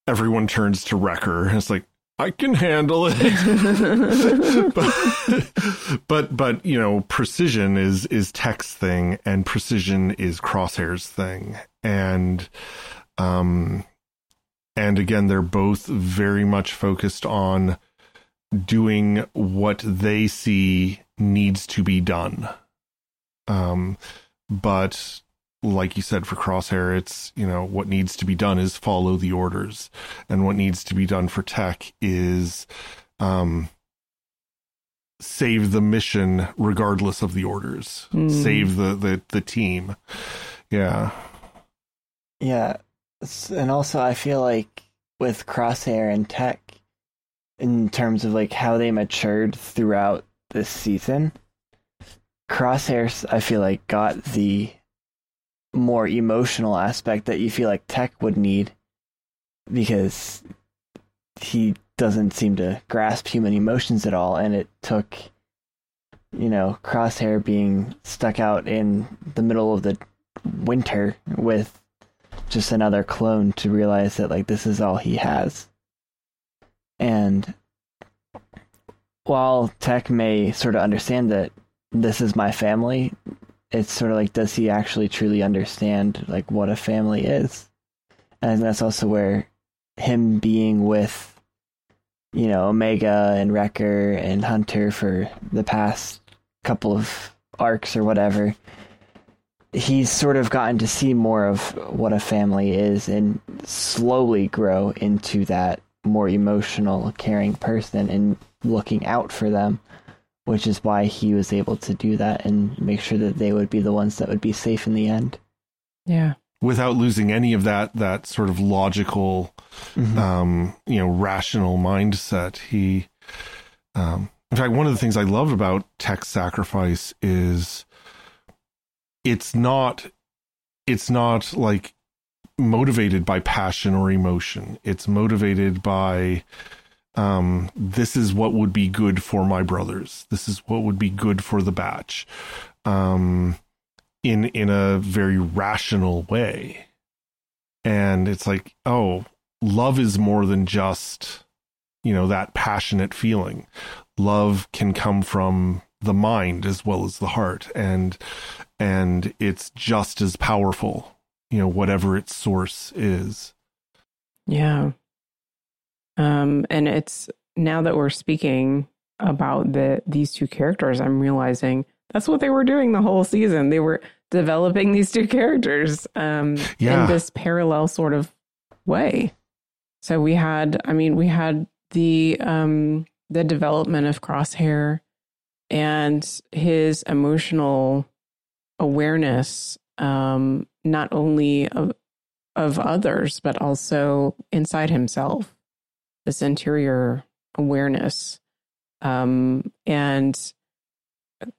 S14: Everyone turns to Wrecker. It's like I can handle it. <laughs> <laughs> but, but but you know, precision is is Tech's thing, and precision is Crosshair's thing, and um, and again, they're both very much focused on doing what they see needs to be done. Um, but like you said for Crosshair, it's you know what needs to be done is follow the orders, and what needs to be done for Tech is um, save the mission regardless of the orders, mm. save the the the team. Yeah,
S13: yeah, and also I feel like with Crosshair and Tech, in terms of like how they matured throughout this season. Crosshairs, I feel like, got the more emotional aspect that you feel like Tech would need because he doesn't seem to grasp human emotions at all. And it took, you know, Crosshair being stuck out in the middle of the winter with just another clone to realize that, like, this is all he has. And while Tech may sort of understand that this is my family, it's sort of like, does he actually truly understand like what a family is? And that's also where him being with, you know, Omega and Wrecker and Hunter for the past couple of arcs or whatever, he's sort of gotten to see more of what a family is and slowly grow into that more emotional, caring person and looking out for them, which is why he was able to do that and make sure that they would be the ones that would be safe in the end.
S4: Yeah.
S14: Without losing any of that that sort of logical, mm-hmm. um, you know, rational mindset. He, um, in fact, one of the things I love about Tech Sacrifice is it's not, it's not like motivated by passion or emotion. It's motivated by um, this is what would be good for my brothers. This is what would be good for the batch. Um, in in a very rational way. and it's like oh love is more than just you know that passionate feeling love can come from the mind as well as the heart and and it's just as powerful you know whatever its source is.
S4: Yeah. Um and it's now that we're speaking about the these two characters i'm realizing that's what they were doing the whole season. They were developing these two characters um
S14: Yeah.
S4: in this parallel sort of way. So we had i mean we had the um the development of crosshair and his emotional awareness um not only of of others but also inside himself this interior awareness um and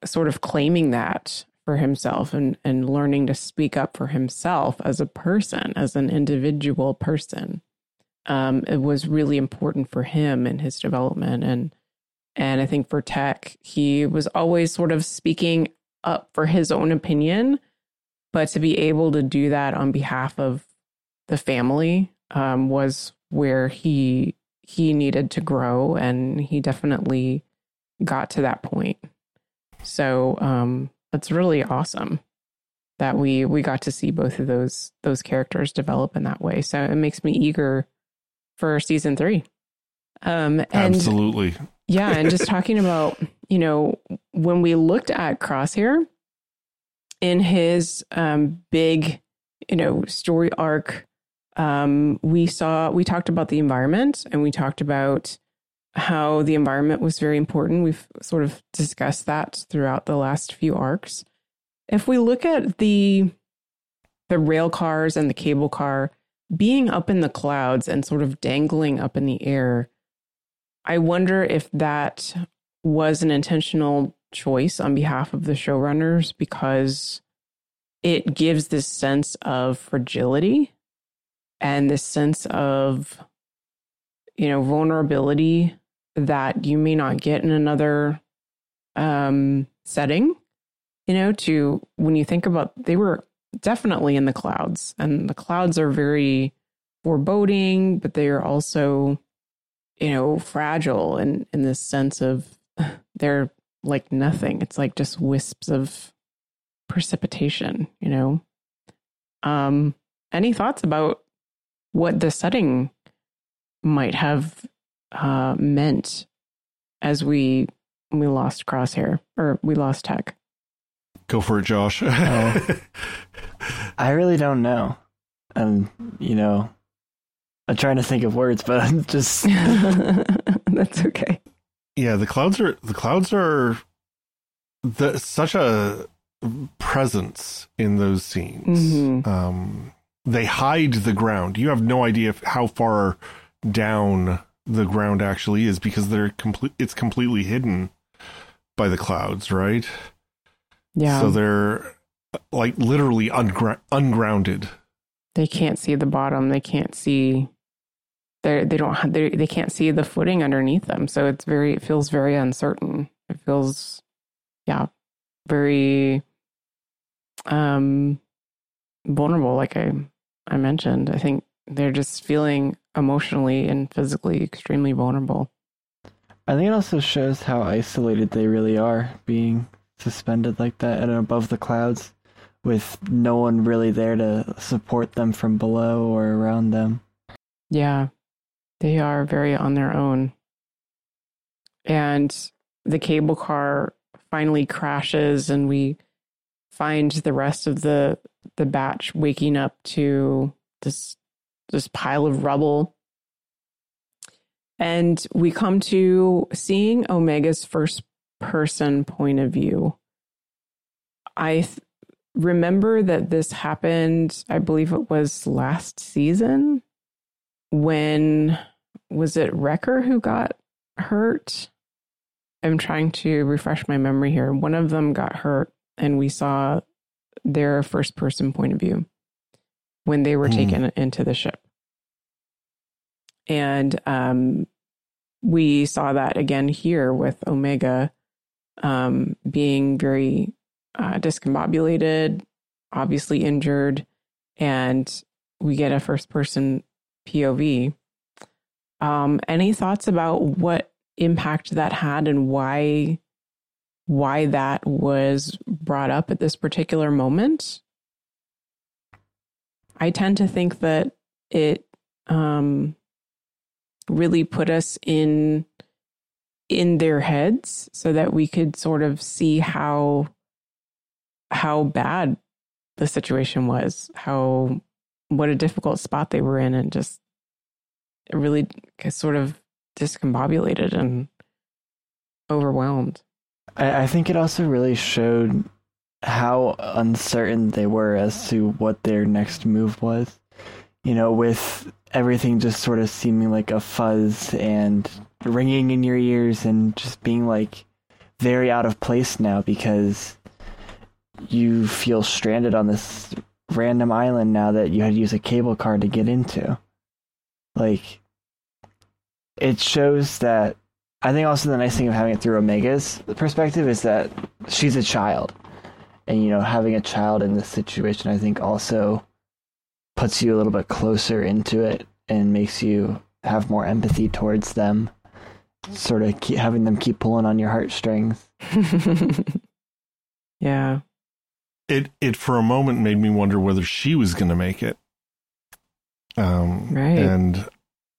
S4: sort of claiming that for himself and and learning to speak up for himself as a person as an individual person. Um it was really important for him in his development. And and I think for Tech, he was always sort of speaking up for his own opinion, but to be able to do that on behalf of the family um, was where he he needed to grow, and he definitely got to that point. So um, it's really awesome that we we got to see both of those those characters develop in that way. So it makes me eager for season three. Um, and
S14: absolutely
S4: yeah, and just <laughs> talking about, you know, when we looked at Crosshair in his um, big, you know, story arc, um, we saw, we talked about the environment and we talked about how the environment was very important. We've sort of discussed that throughout the last few arcs. If we look at the the rail cars and the cable car being up in the clouds and sort of dangling up in the air, I wonder if that was an intentional choice on behalf of the showrunners because it gives this sense of fragility and this sense of you know vulnerability that you may not get in another um setting you know to when you think about they were definitely in the clouds and the clouds are very foreboding but they are also you know, fragile and in this sense of <sighs> they're like nothing. It's like just wisps of precipitation, you know. Um, any thoughts about what the setting might have uh, meant as we we lost Crosshair or we lost Tech?
S14: Go for it, Josh.
S13: oh. <laughs> I really don't know. And you know, I'm trying to think of words, but I'm just <laughs>
S4: that's okay.
S14: Yeah, the clouds are the clouds are the such a presence in those scenes.
S4: Mm-hmm.
S14: Um, they hide the ground. You have no idea how far down the ground actually is because they're complete. It's completely hidden by the clouds, right?
S4: Yeah.
S14: So they're like literally ungra- ungrounded.
S4: They can't see the bottom. They can't see they they don't have, they they can't see the footing underneath them. So it's very it feels very uncertain. It feels yeah, very um vulnerable like I I mentioned. I think they're just feeling emotionally and physically extremely vulnerable.
S13: I think it also shows how isolated they really are being suspended like that and above the clouds with no one really there to support them from below or around them.
S4: Yeah. They are very on their own. And the cable car finally crashes and we find the rest of the the batch waking up to this this pile of rubble. And we come to seeing Omega's first person point of view. I th- remember that this happened, I believe it was last season when was it Wrecker who got hurt? I'm trying to refresh my memory here. One of them got hurt, and we saw their first person point of view when they were
S14: Hmm.
S4: taken into the ship. And um, we saw that again here with Omega um, being very uh, discombobulated, obviously injured, and we get a first person POV. Um, any thoughts about what impact that had and why why that was brought up at this particular moment? I tend to think that it um, really put us in in their heads so that we could sort of see how how bad the situation was, how what a difficult spot they were in, and just really sort of discombobulated and overwhelmed.
S13: I, I think it also really showed how uncertain they were as to what their next move was. You know, with everything just sort of seeming like a fuzz and ringing in your ears and just being like very out of place now because you feel stranded on this random island now that you had to use a cable car to get into. Like, it shows that. I think also the nice thing of having it through Omega's perspective is that she's a child. And, you know, having a child in this situation, I think also puts you a little bit closer into it and makes you have more empathy towards them. Sort of keep, having them keep pulling on your heartstrings. <laughs>
S4: yeah
S14: it it for a moment made me wonder whether she was going to make it. Um,
S4: right.
S14: And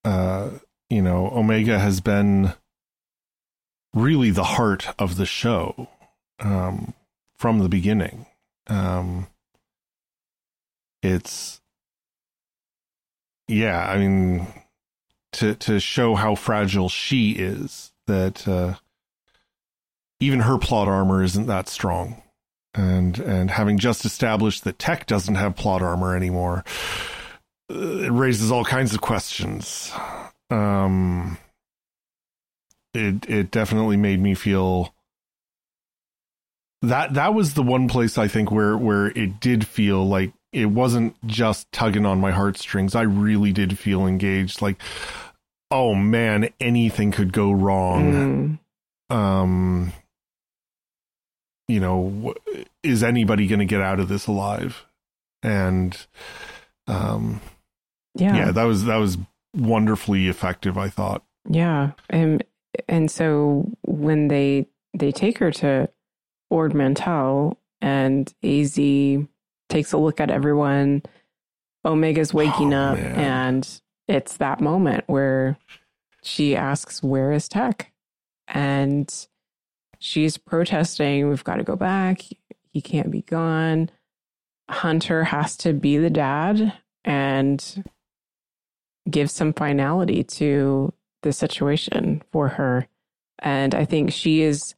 S14: uh, you know, Omega has been really the heart of the show um, from the beginning. Um, it's yeah, I mean to to show how fragile she is that uh, even her plot armor isn't that strong and and having just established that tech doesn't have plot armor anymore uh, it raises all kinds of questions. Um it it definitely made me feel that that was the one place i think where where it did feel like it wasn't just tugging on my heartstrings. I really did feel engaged. Like oh man anything could go wrong. Mm. um you know, is anybody going to get out of this alive? And, um,
S4: yeah,
S14: yeah, that was that was wonderfully effective. I thought.
S4: Yeah, and and so when they they take her to Ord Mantell and Az takes a look at everyone, Omega's waking oh, up, man. and it's that moment where she asks, "Where is Tech?" and she's protesting, we've got to go back. He can't be gone. Hunter has to be the dad and give some finality to the situation for her. And I think she is,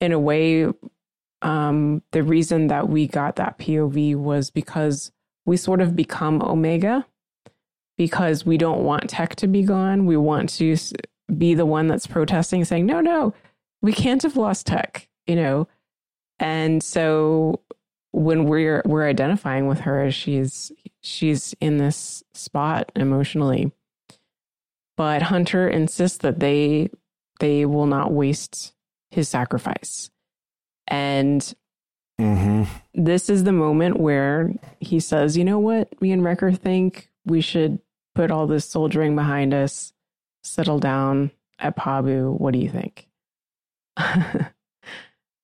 S4: in a way, um, the reason that we got that POV was because we sort of become Omega because we don't want tech to be gone. We want to be the one that's protesting, saying, no, no, we can't have lost tech, you know. And so when we're we're identifying with her, she's she's in this spot emotionally. But Hunter insists that they they will not waste his sacrifice. And
S14: mm-hmm.
S4: this is the moment where he says, you know what, me and Wrecker think we should put all this soldiering behind us, settle down at Pabu. What do you think? <laughs>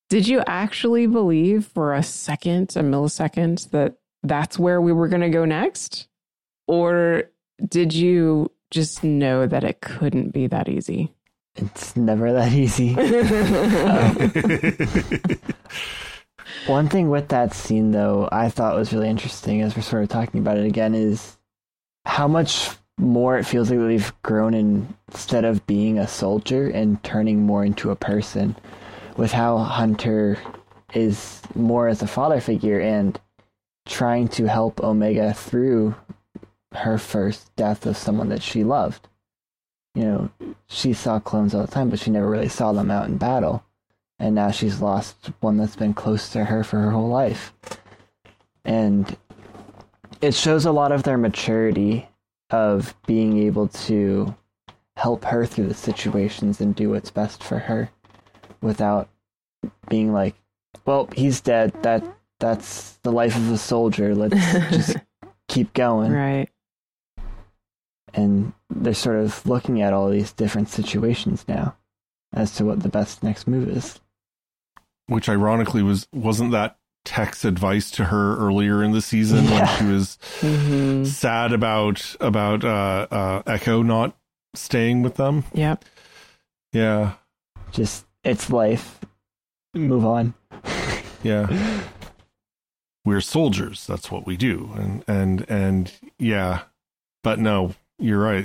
S4: Did you actually believe for a second, a millisecond, that that's where we were going to go next? Or did you just know that it couldn't be that easy?
S13: It's never that easy. <laughs> um, <laughs> one thing with that scene, though, I thought was really interesting as we're sort of talking about it again is how much more it feels like they've grown in, instead of being a soldier and turning more into a person with how hunter is more as a father figure and trying to help omega through her first death of someone that she loved. You know she saw clones all the time but she never really saw them out in battle. And now she's lost one that's been close to her for her whole life. And it shows a lot of their maturity of being able to help her through the situations and do what's best for her without being like, well, he's dead. That that's the life of a soldier. Let's <laughs> just keep going.
S4: Right.
S13: and they're sort of looking at all these different situations now as to what the best next move is.
S14: Which ironically was wasn't that Tech's advice to her earlier in the season yeah. when she was mm-hmm. sad about about uh, uh, Echo not staying with them.
S4: Yeah,
S14: Yeah.
S13: Just it's life. Move on. <laughs>
S14: yeah. We're soldiers. That's what we do. And and and yeah. But no, you're right.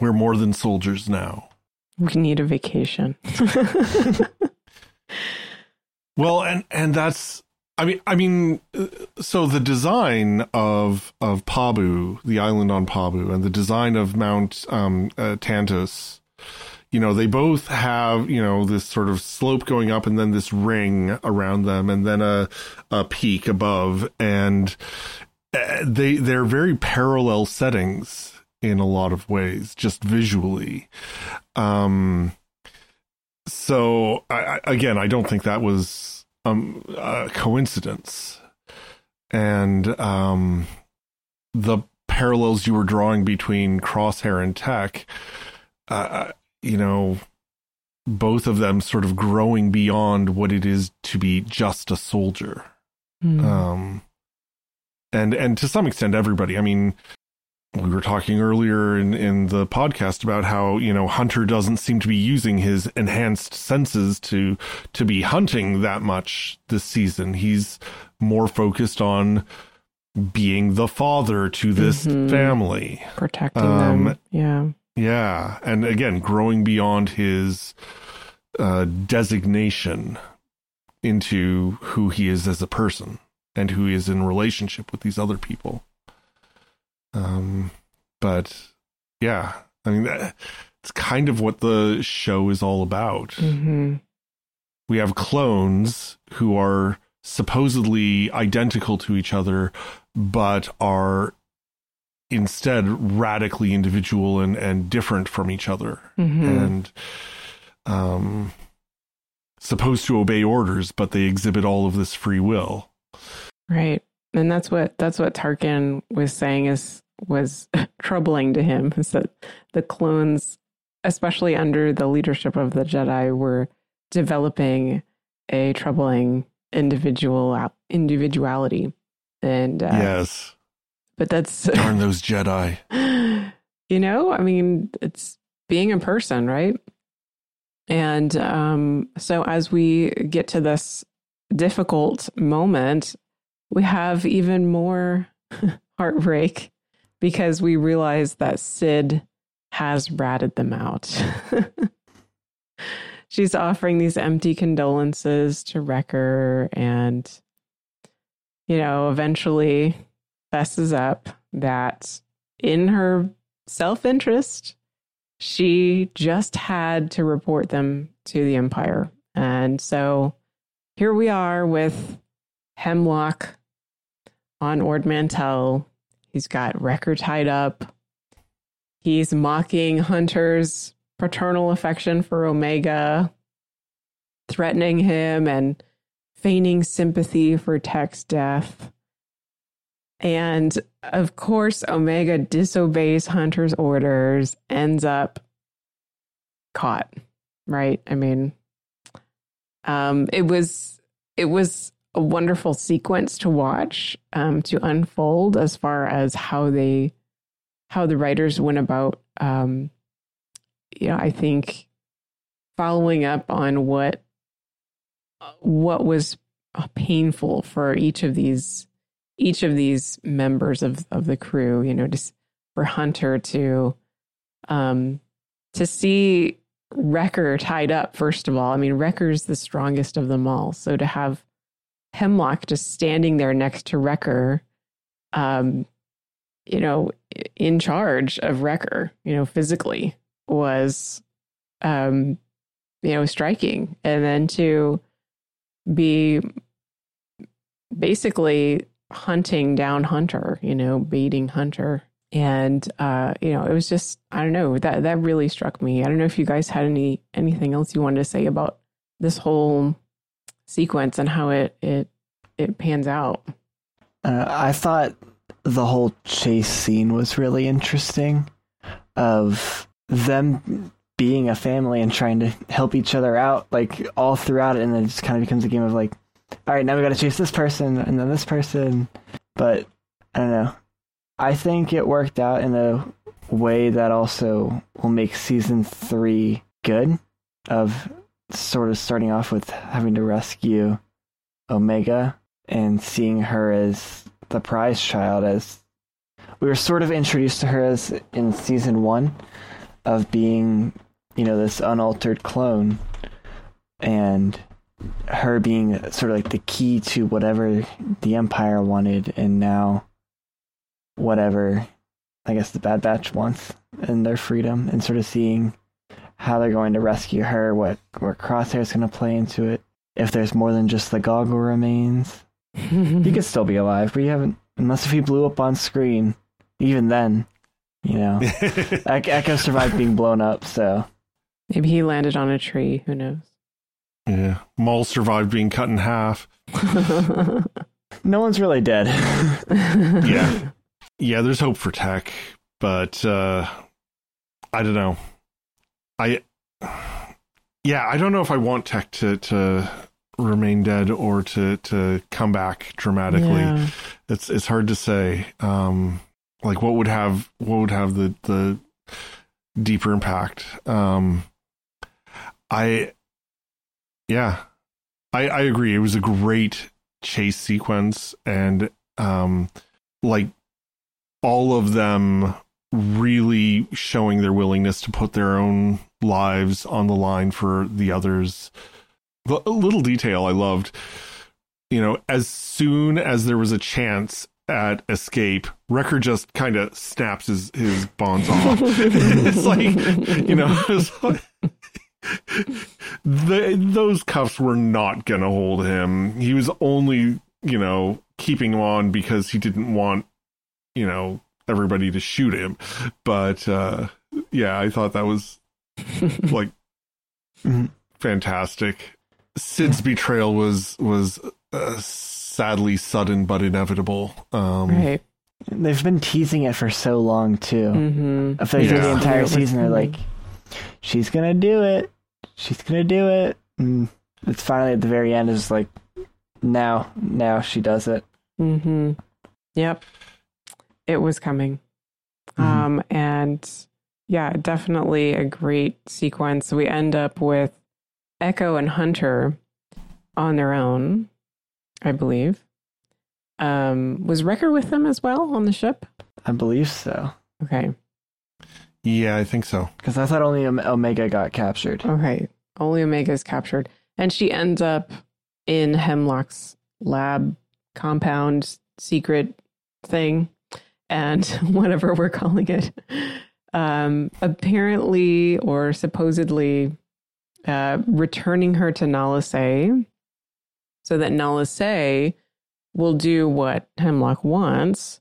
S14: We're more than soldiers now.
S4: We need a vacation. <laughs>
S14: well, and and that's I mean, I mean, so the design of of Pabu, the island on Pabu, and the design of Mount um, uh, Tantiss, you know, they both have you know this sort of slope going up, and then this ring around them, and then a a peak above, and uh, they they're very parallel settings in a lot of ways, just visually. Um, so I, again, I don't think that was um, a coincidence, and um, the parallels you were drawing between Crosshair and Tech, uh, you know, both of them sort of growing beyond what it is to be just a soldier. Mm. Um, and and to some extent, everybody. I mean, we were talking earlier in, in the podcast about how you know hunter doesn't seem to be using his enhanced senses to to be hunting that much this season. He's more focused on being the father to this mm-hmm. family.
S4: Protecting um, them. Yeah.
S14: yeah. And again growing beyond his uh, designation into who he is as a person and who he is in relationship with these other people um, but yeah, I mean, that, it's kind of what the show is all about.
S4: Mm-hmm.
S14: We have clones who are supposedly identical to each other, but are instead radically individual and, and different from each other.
S4: Mm-hmm.
S14: And um, supposed to obey orders, but they exhibit all of this free will.
S4: Right. And that's what that's what Tarkin was saying is was <laughs> troubling to him is that the clones, especially under the leadership of the Jedi, were developing a troubling individual individuality. And uh,
S14: yes,
S4: but that's <laughs>
S14: darn those Jedi.
S4: You know, I mean, it's being a person, right? And um, so as we get to this difficult moment, we have even more <laughs> heartbreak because we realize that Cid has ratted them out. <laughs> She's offering these empty condolences to Wrecker and, you know, eventually fesses up that in her self interest, she just had to report them to the Empire. And so here we are with Hemlock on Ord Mantell He's got Wrecker tied up. He's mocking Hunter's paternal affection for Omega, threatening him and feigning sympathy for Tech's death. And of course, Omega disobeys Hunter's orders, ends up caught, right? I mean, um, it was it was a wonderful sequence to watch um, to unfold as far as how they how the writers went about um, you know i think following up on what what was painful for each of these each of these members of of the crew you know just for hunter to um to see Wrecker tied up first of all. I mean Wrecker's the strongest of them all. So to have Hemlock just standing there next to Wrecker, um, you know, in charge of Wrecker, you know, physically was, um, you know, striking. And then to be basically hunting down Hunter, you know, baiting Hunter. And uh, you know, it was just I don't know, that that really struck me. I don't know if you guys had any anything else you wanted to say about this whole sequence and how it it it pans out.
S13: Uh, I thought the whole chase scene was really interesting. of them being a family and trying to help each other out, like all throughout it, and then it just kind of becomes a game of like, all right, now we got to chase this person and then this person. But I don't know. I think it worked out in a way that also will make season three good. Of sort of starting off with having to rescue Omega and seeing her as the prize child, as we were sort of introduced to her as in season one of being, you know, this unaltered clone, and her being sort of like the key to whatever the Empire wanted, and now whatever I guess the Bad Batch wants and their freedom, and sort of seeing how they're going to rescue her, what where Crosshair's going to play into it. If there's more than just the goggle remains, he could still be alive, but you haven't unless if he blew up on screen. Even then, you know, <laughs> Echo survived being blown up, so
S4: maybe he landed on a tree. Who knows?
S14: Yeah, Maul survived being cut in half. <laughs>
S13: no one's really dead.
S14: yeah, <laughs> yeah. There's hope for Tech, but uh, I don't know. I yeah, I don't know if I want Tech to to remain dead or to to come back dramatically. Yeah. It's it's hard to say. Um, like what would have what would have the the deeper impact. Um, I yeah, I I agree. It was a great chase sequence and um, like all of them really showing their willingness to put their own lives on the line for the others. The little detail I loved, you know, as soon as there was a chance at escape, Wrecker just kind of snaps his, his bonds off. <laughs> it's like, you know, <laughs> like, the, those cuffs were not going to hold him. He was only, you know, keeping him on because he didn't want, you know, everybody to shoot him. But uh, yeah, I thought that was <laughs> like fantastic. Cid's betrayal was was uh, sadly sudden but inevitable. Um,
S4: right.
S13: They've been teasing it for so long too.
S4: Mm-hmm.
S13: I feel like yeah. the entire season they're like, "She's gonna do it. She's gonna do it." And it's finally at the very end is like, now, now she does it.
S4: Mm-hmm. Yep it was coming. Mm-hmm. Um, and yeah, definitely a great sequence. We end up with Echo and Hunter on their own, I believe. Um, was Wrecker with them as well on the ship?
S13: I believe so.
S4: Okay.
S14: Yeah, I think so.
S13: Because I thought only Omega got captured.
S4: Okay. Only Omega is captured. And she ends up in Hemlock's lab compound secret thing and <laughs> whatever we're calling it, um, apparently or supposedly uh, returning her to Nala Se so that Nala Se will do what Hemlock wants.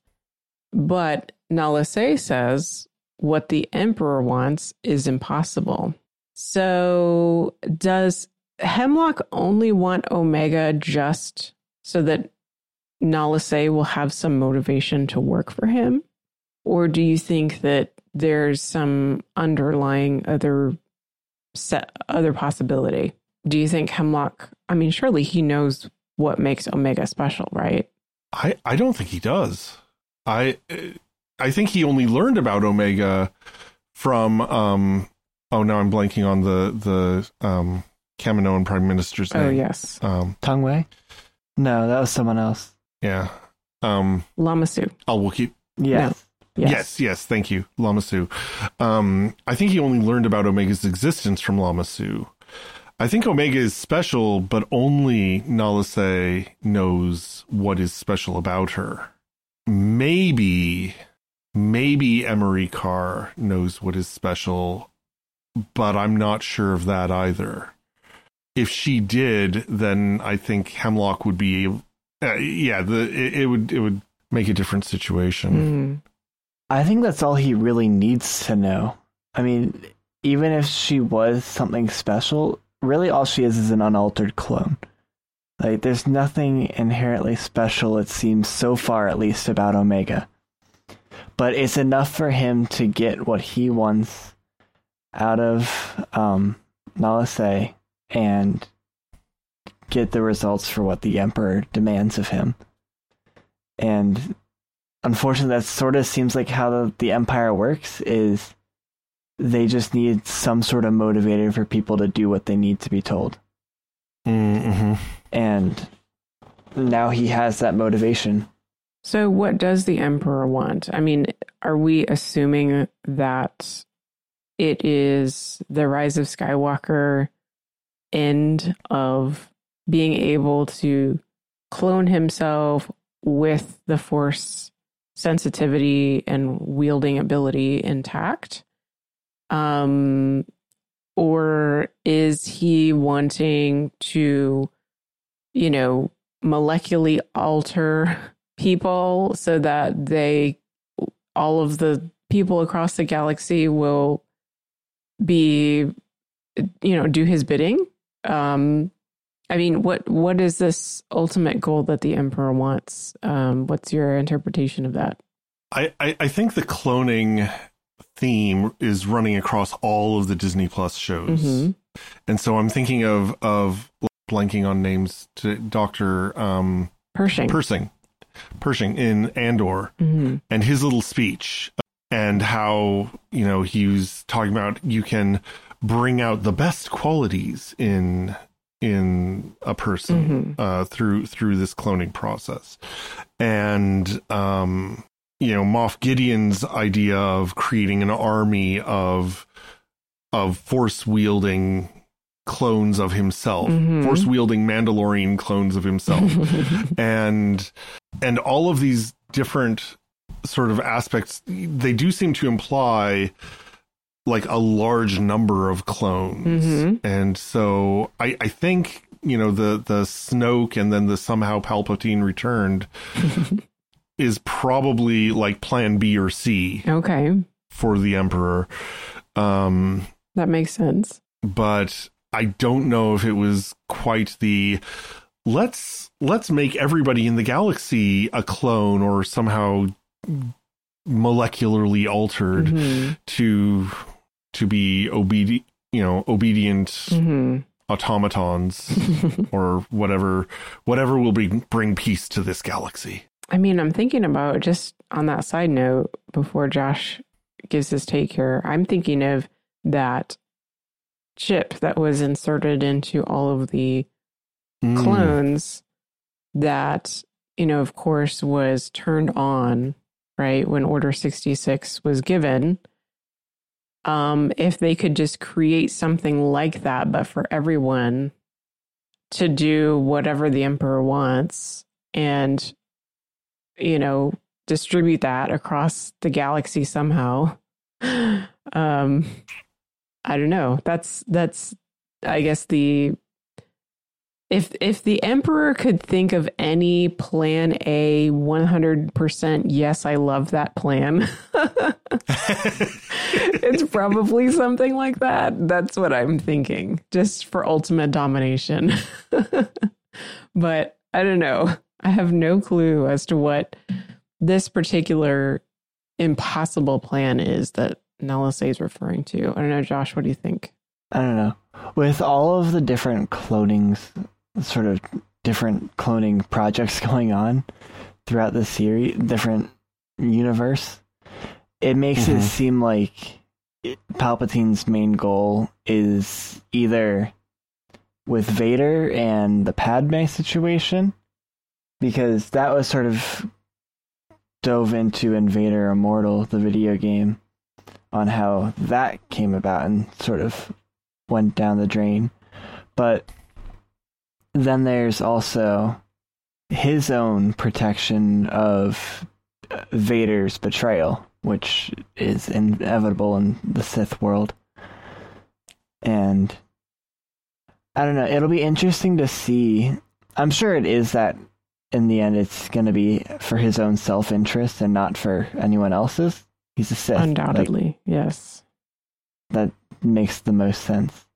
S4: But Nala Se says what the Emperor wants is impossible. So does Hemlock only want Omega just so that Nala Se will have some motivation to work for him? Or do you think that there's some underlying other set other possibility? Do you think Hemlock I mean surely he knows what makes Omega special, right?
S14: I I don't think he does. I I think he only learned about Omega from um oh now I'm blanking on the the um Kaminoan prime minister's oh, name.
S4: Oh yes.
S14: Um
S13: Taun We? No, that was someone else.
S14: Yeah. Um,
S4: Lama Su.
S14: Oh, we'll keep.
S13: Yes.
S14: No. Yes. yes, yes, thank you, Lama Su. Um, I think he only learned about Omega's existence from Lama Su. I think Omega is special, but only Nala Se knows what is special about her. Maybe, maybe Emerie Karr knows what is special, but I'm not sure of that either. If she did, then I think Hemlock would be uh, yeah, the it, it, would it would make a different situation.
S13: Mm. I think that's all he really needs to know. I mean, even if she was something special, really all she is is an unaltered clone. Like, there's nothing inherently special, it seems, so far at least, about Omega. but it's enough for him to get what he wants out of um, Nala Se and get the results for what the Emperor demands of him. And unfortunately, that sort of seems like how the, the Empire works. Is they just need some sort of motivator for people to do what they need to be told.
S14: Mm-hmm.
S13: And now he has that motivation.
S4: So, what does the Emperor want? I mean, are we assuming that it is the rise of Skywalker end of being able to clone himself with the Force sensitivity and wielding ability intact? Um, or is he wanting to, you know, molecularly alter <laughs> people so that they, all of the people across the galaxy will be, you know, do his bidding? Um, I mean, what what is this ultimate goal that the emperor wants? Um, what's your interpretation of that?
S14: I, I, I think the cloning theme is running across all of the Disney Plus shows,
S4: mm-hmm.
S14: and so I'm thinking of of blanking on names to Doctor um,
S4: Pershing.
S14: Pershing, Pershing in Andor,
S4: mm-hmm.
S14: and his little speech, and how you know he was talking about you can bring out the best qualities in in a person
S4: mm-hmm.
S14: uh, through through this cloning process, and um, you know Moff Gideon's idea of creating an army of of force wielding clones of himself,
S4: mm-hmm.
S14: force wielding Mandalorian clones of himself, <laughs> and and all of these different sort of aspects they do seem to imply like a large number of clones.
S4: Mm-hmm.
S14: And so I, I think, you know, the, the Snoke and then the somehow Palpatine returned <laughs> is probably like plan B or C.
S4: Okay.
S14: For the Emperor. Um,
S4: that makes sense.
S14: But I don't know if it was quite the let's let's make everybody in the galaxy a clone or somehow molecularly altered
S4: mm-hmm.
S14: to to be obedient you know obedient
S4: mm-hmm.
S14: automatons <laughs> or whatever whatever will bring bring peace to this galaxy
S4: i mean i'm thinking about just on that side note before josh gives his take here i'm thinking of that chip that was inserted into all of the
S14: Mm.
S4: clones that you know of course was turned on right when order 66 was given um if they could just create something like that but for everyone to do whatever the emperor wants and you know distribute that across the galaxy somehow <gasps> um i don't know. That's that's i guess the if if the emperor could think of any plan A 100% yes I love that plan. <laughs> It's probably something like that. That's what I'm thinking just for ultimate domination. <laughs> But I don't know. I have no clue as to what this particular impossible plan is that Nala Se is referring to. I don't know Josh what do you think?
S13: I don't know. With all of the different clonings sort of different cloning projects <laughs> going on throughout the series, different universe, it makes mm-hmm. it seem like Palpatine's main goal is either with Vader and the Padme situation, because that was sort of dove into in Vader Immortal, the video game, on how that came about and sort of went down the drain. But then there's also his own protection of uh, Vader's betrayal, which is inevitable in the Sith world. And I don't know, it'll be interesting to see. I'm sure it is that in the end it's going to be for his own self interest and not for anyone else's. He's a Sith.
S4: Undoubtedly, like, yes.
S13: That makes the most sense.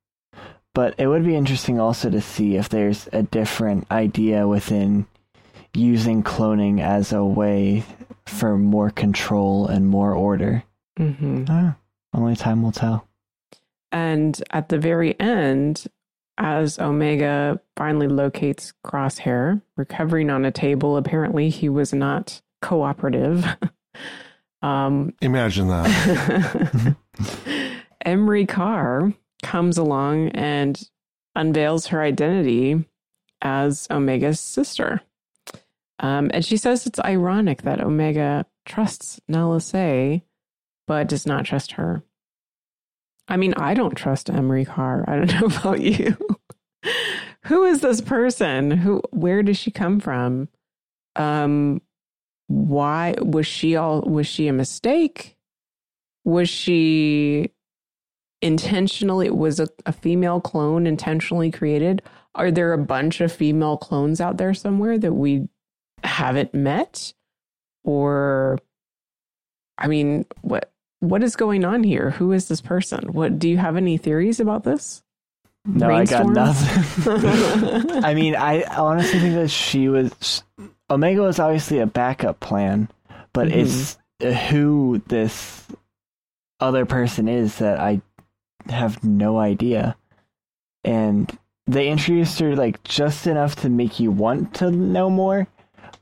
S13: But it would be interesting also to see if there's a different idea within using cloning as a way for more control and more order.
S4: Mm-hmm.
S13: Ah, only time will tell.
S4: And at the very end, as Omega finally locates Crosshair, recovering on a table, apparently he was not cooperative. <laughs> um,
S14: Imagine that. <laughs>
S4: Emerie Karr comes along and unveils her identity as Omega's sister. Um, and she says it's ironic that Omega trusts Nala Se, but does not trust her. I mean, I don't trust Emerie Karr. I don't <laughs> know about you. Who is this person? Who? Where does she come from? Um, why was she all? Was she a mistake? Was she intentionally? Was a, a female clone intentionally created? Are there a bunch of female clones out there somewhere that we haven't met? Or, I mean, what? what is going on here? Who is this person? What do you have any theories about this?
S13: No,
S4: Rainstorm?
S13: I got nothing. <laughs> I mean, I honestly think that she was Omega was obviously a backup plan, but
S4: Mhm.
S13: it's uh, who this other person is that I have no idea. And they introduced her like just enough to make you want to know more,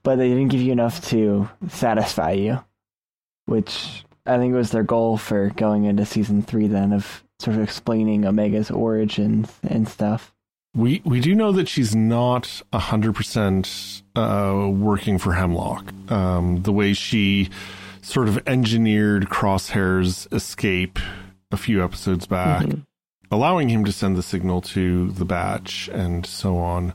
S13: but they didn't give you enough to satisfy you, which I think was their goal for going into season three. Then of sort of explaining Omega's origins and stuff.
S14: We we do know that she's not hundred percent uh, working for Hemlock. Um, the way she sort of engineered Crosshair's escape a few episodes back, allowing him to send the signal to the batch and so on.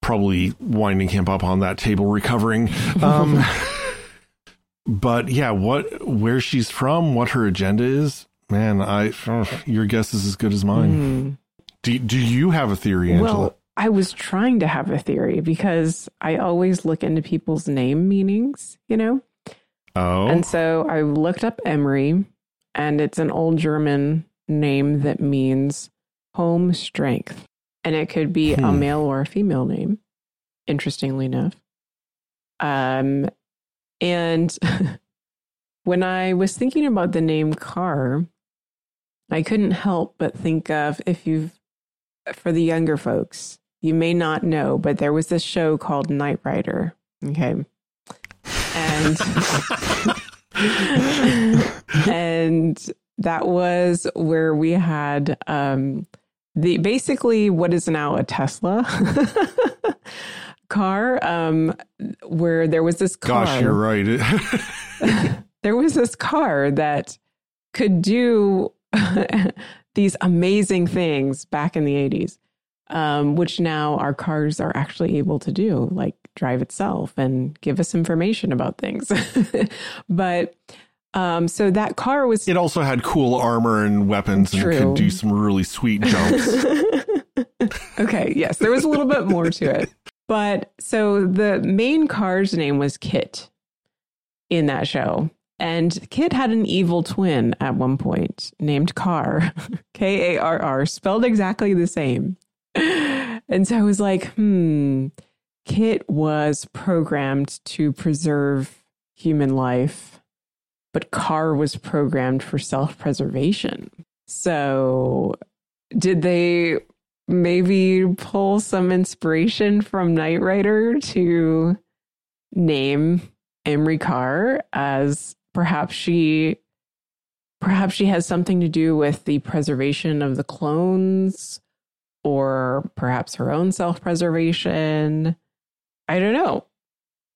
S14: Probably winding him up on that table, recovering. Um, <laughs> but yeah, what where she's from, what her agenda is, man, I your guess is as good as mine. Do do you have a theory, Angela?
S4: Well, I was trying to have a theory because I always look into people's name meanings, you know?
S14: oh,
S4: And so I looked up Emery, and it's an old German name that means home strength. And it could be a
S14: Hmm.
S4: male or a female name, interestingly enough. Um, and <laughs> when I was thinking about the name Karr, I couldn't help but think of if you've, for the younger folks, you may not know, but there was this show called Knight Rider. Okay. And <laughs> <laughs> <laughs> and that was where we had um the basically what is now a Tesla <laughs> car um where there was this car
S14: gosh, you're right. <laughs>
S4: there was this car that could do these amazing things back in the 80s um, which now our cars are actually able to do like drive itself and give us information about things <laughs> but um, so that car was
S14: it also had cool armor and weapons and could do some really sweet jumps. <laughs>
S4: okay, yes, there was a little bit more to it. But so the main car's name was KITT in that show. And KITT had an evil twin at one point named Karr, <laughs> K A R R, spelled exactly the same. And so I was like, hmm, KITT was programmed to preserve human life, but Karr was programmed for self preservation. So did they maybe pull some inspiration from Knight Rider to name Emerie Karr as perhaps she perhaps she has something to do with the preservation of the clones or perhaps her own self-preservation. I don't know.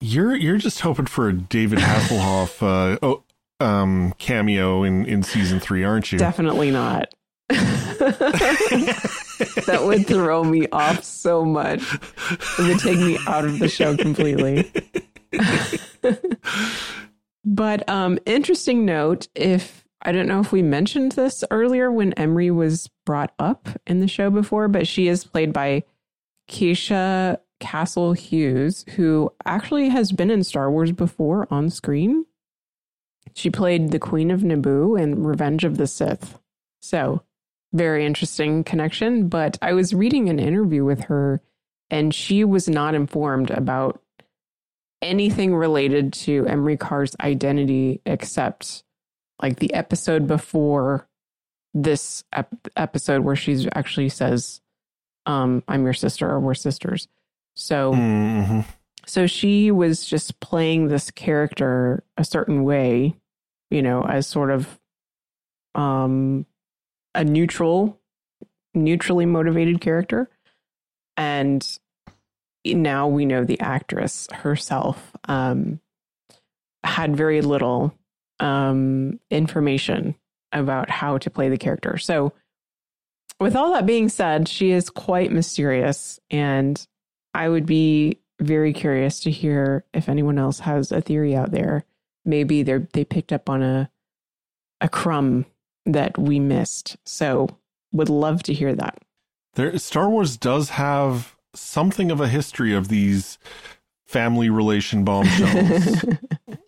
S14: You're you're just hoping for a David Hasselhoff <laughs> uh, oh, um, cameo in in season three, aren't you?
S4: Definitely not. <laughs> that would throw me off so much. It would take me out of the show completely. <laughs> but um interesting note if I don't know if we mentioned this earlier when Emerie was brought up in the show before, but she is played by Keisha Castle Hughes, who actually has been in Star Wars before on screen. She played the Queen of Naboo in Revenge of the Sith. So, very interesting connection. But I was reading an interview with her, and she was not informed about anything related to Emerie Karr's identity except like the episode before this ep- episode where she actually says, um, I'm your sister or we're sisters. So,
S14: mm-hmm.
S4: so she was just playing this character a certain way, you know, as sort of, um, a neutral, neutrally motivated character. And now we know the actress herself um, had very little um, information about how to play the character. So, with all that being said, she is quite mysterious, and I would be very curious to hear if anyone else has a theory out there. Maybe they they picked up on a a crumb that we missed. So, would love to hear that.
S14: There, Star Wars does have something of a history of these family relation bombshells.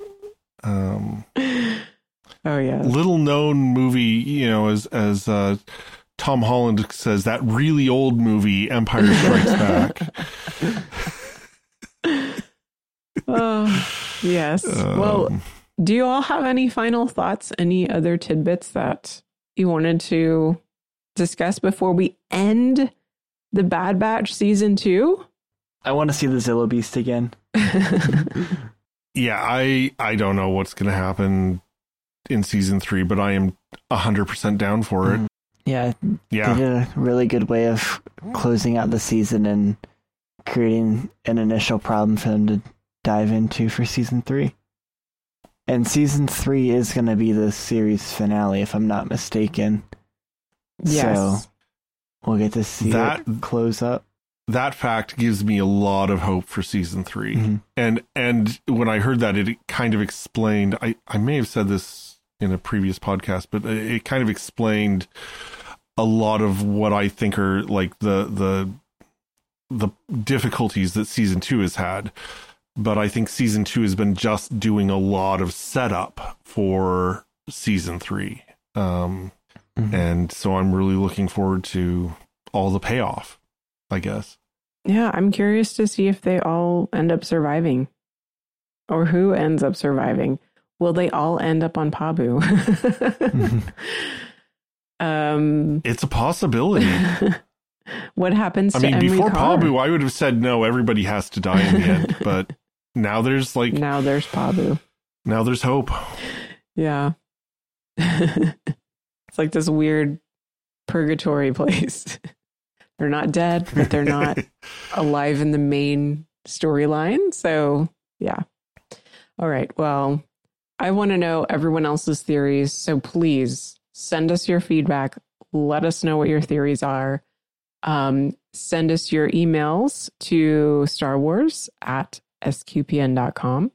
S14: <laughs> um,
S4: oh yeah,
S14: little known movie. You know, as as uh, Tom Holland says, that really old movie, Empire Strikes <laughs> Back.
S4: oh yes. Um, well, do you all have any final thoughts? Any other tidbits that you wanted to discuss before we end? the Bad Batch season two?
S13: I want to see the Zillo Beast again. <laughs>
S14: yeah, I I don't know what's going to happen in season three, but I am hundred percent down for it.
S13: Mm-hmm. Yeah,
S14: yeah,
S13: they did a really good way of closing out the season and creating an initial problem for them to dive into for season three. And season three is going to be the series finale, if I'm not mistaken.
S4: Yes.
S13: So We'll get to see that close up.
S14: That fact gives me a lot of hope for season 3 mm-hmm. And and when I heard that, it kind of explained. I I may have said this in a previous podcast, but it kind of explained a lot of what I think are like the the the difficulties that season two has had. But I think season two has been just doing a lot of setup for season three. Um, Mm-hmm. And so I'm really looking forward to all the payoff, I guess.
S4: Yeah, I'm curious to see if they all end up surviving or who ends up surviving. Will they all end up on Pabu? mm-hmm. <laughs> um,
S14: it's a possibility. <laughs>
S4: what happens
S14: I mean,
S4: Emery
S14: before
S4: Carr?
S14: Pabu, I would have said no, everybody has to die in the end. <laughs> But now there's like.
S4: Now there's Pabu.
S14: Now there's hope.
S4: Yeah. It's like this weird purgatory place. they're not dead, but they're not alive in the main storyline. So, yeah. All right. Well, I want to know everyone else's theories. So please send us your feedback. Let us know what your theories are. Um, send us your emails to Star Wars at sqpn.com.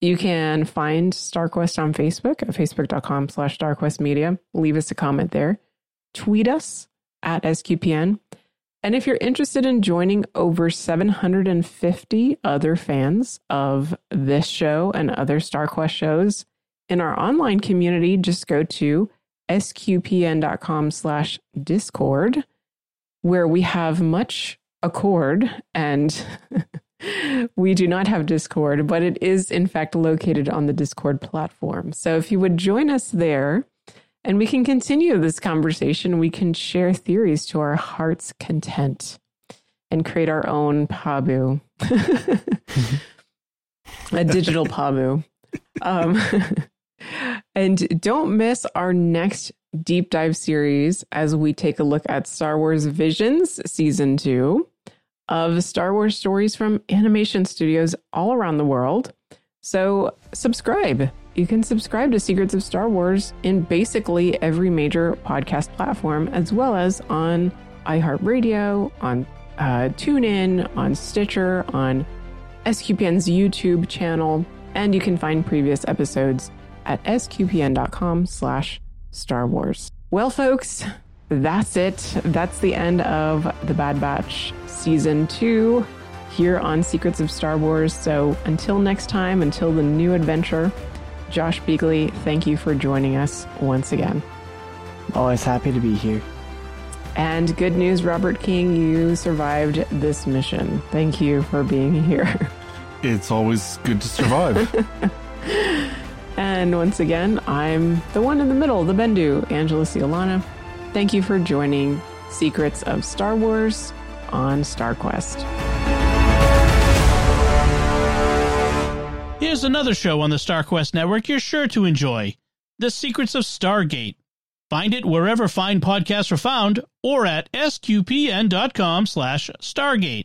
S4: You can find StarQuest on Facebook at facebook.com slash StarQuestMedia. Leave us a comment there. Tweet us at SQPN. And if you're interested in joining over 750 other fans of this show and other StarQuest shows in our online community, just go to sqpn.com slash discord, where we have much accord and <laughs> we do not have Discord, but it is in fact located on the Discord platform. So if you would join us there and we can continue this conversation, we can share theories to our heart's content and create our own Pabu, <laughs> a digital Pabu. Um, <laughs> and don't miss our next deep dive series as we take a look at Star Wars Visions Season 2 of Star Wars stories from animation studios all around the world. So, subscribe. You can subscribe to Secrets of Star Wars in basically every major podcast platform, as well as on iHeartRadio, on uh, TuneIn, on Stitcher, on SQPN's YouTube channel, and you can find previous episodes at sqpn.com slash Star Wars. Well, folks, that's it. That's the end of The Bad Batch Season 2 here on Secrets of Star Wars. So until next time, until the new adventure, Josh Beeghley, thank you for joining us once again.
S13: Always happy to be here.
S4: And good news, Robert King, you survived this mission. Thank you for being here. <laughs>
S14: it's always good to survive. <laughs>
S4: and once again, I'm the one in the middle, the Bendu, Angela Sealana. Thank you for joining Secrets of Star Wars on StarQuest.
S1: Here's another show on the StarQuest network you're sure to enjoy The Secrets of Stargate. Find it wherever fine podcasts are found or at sqpn.com slash stargate.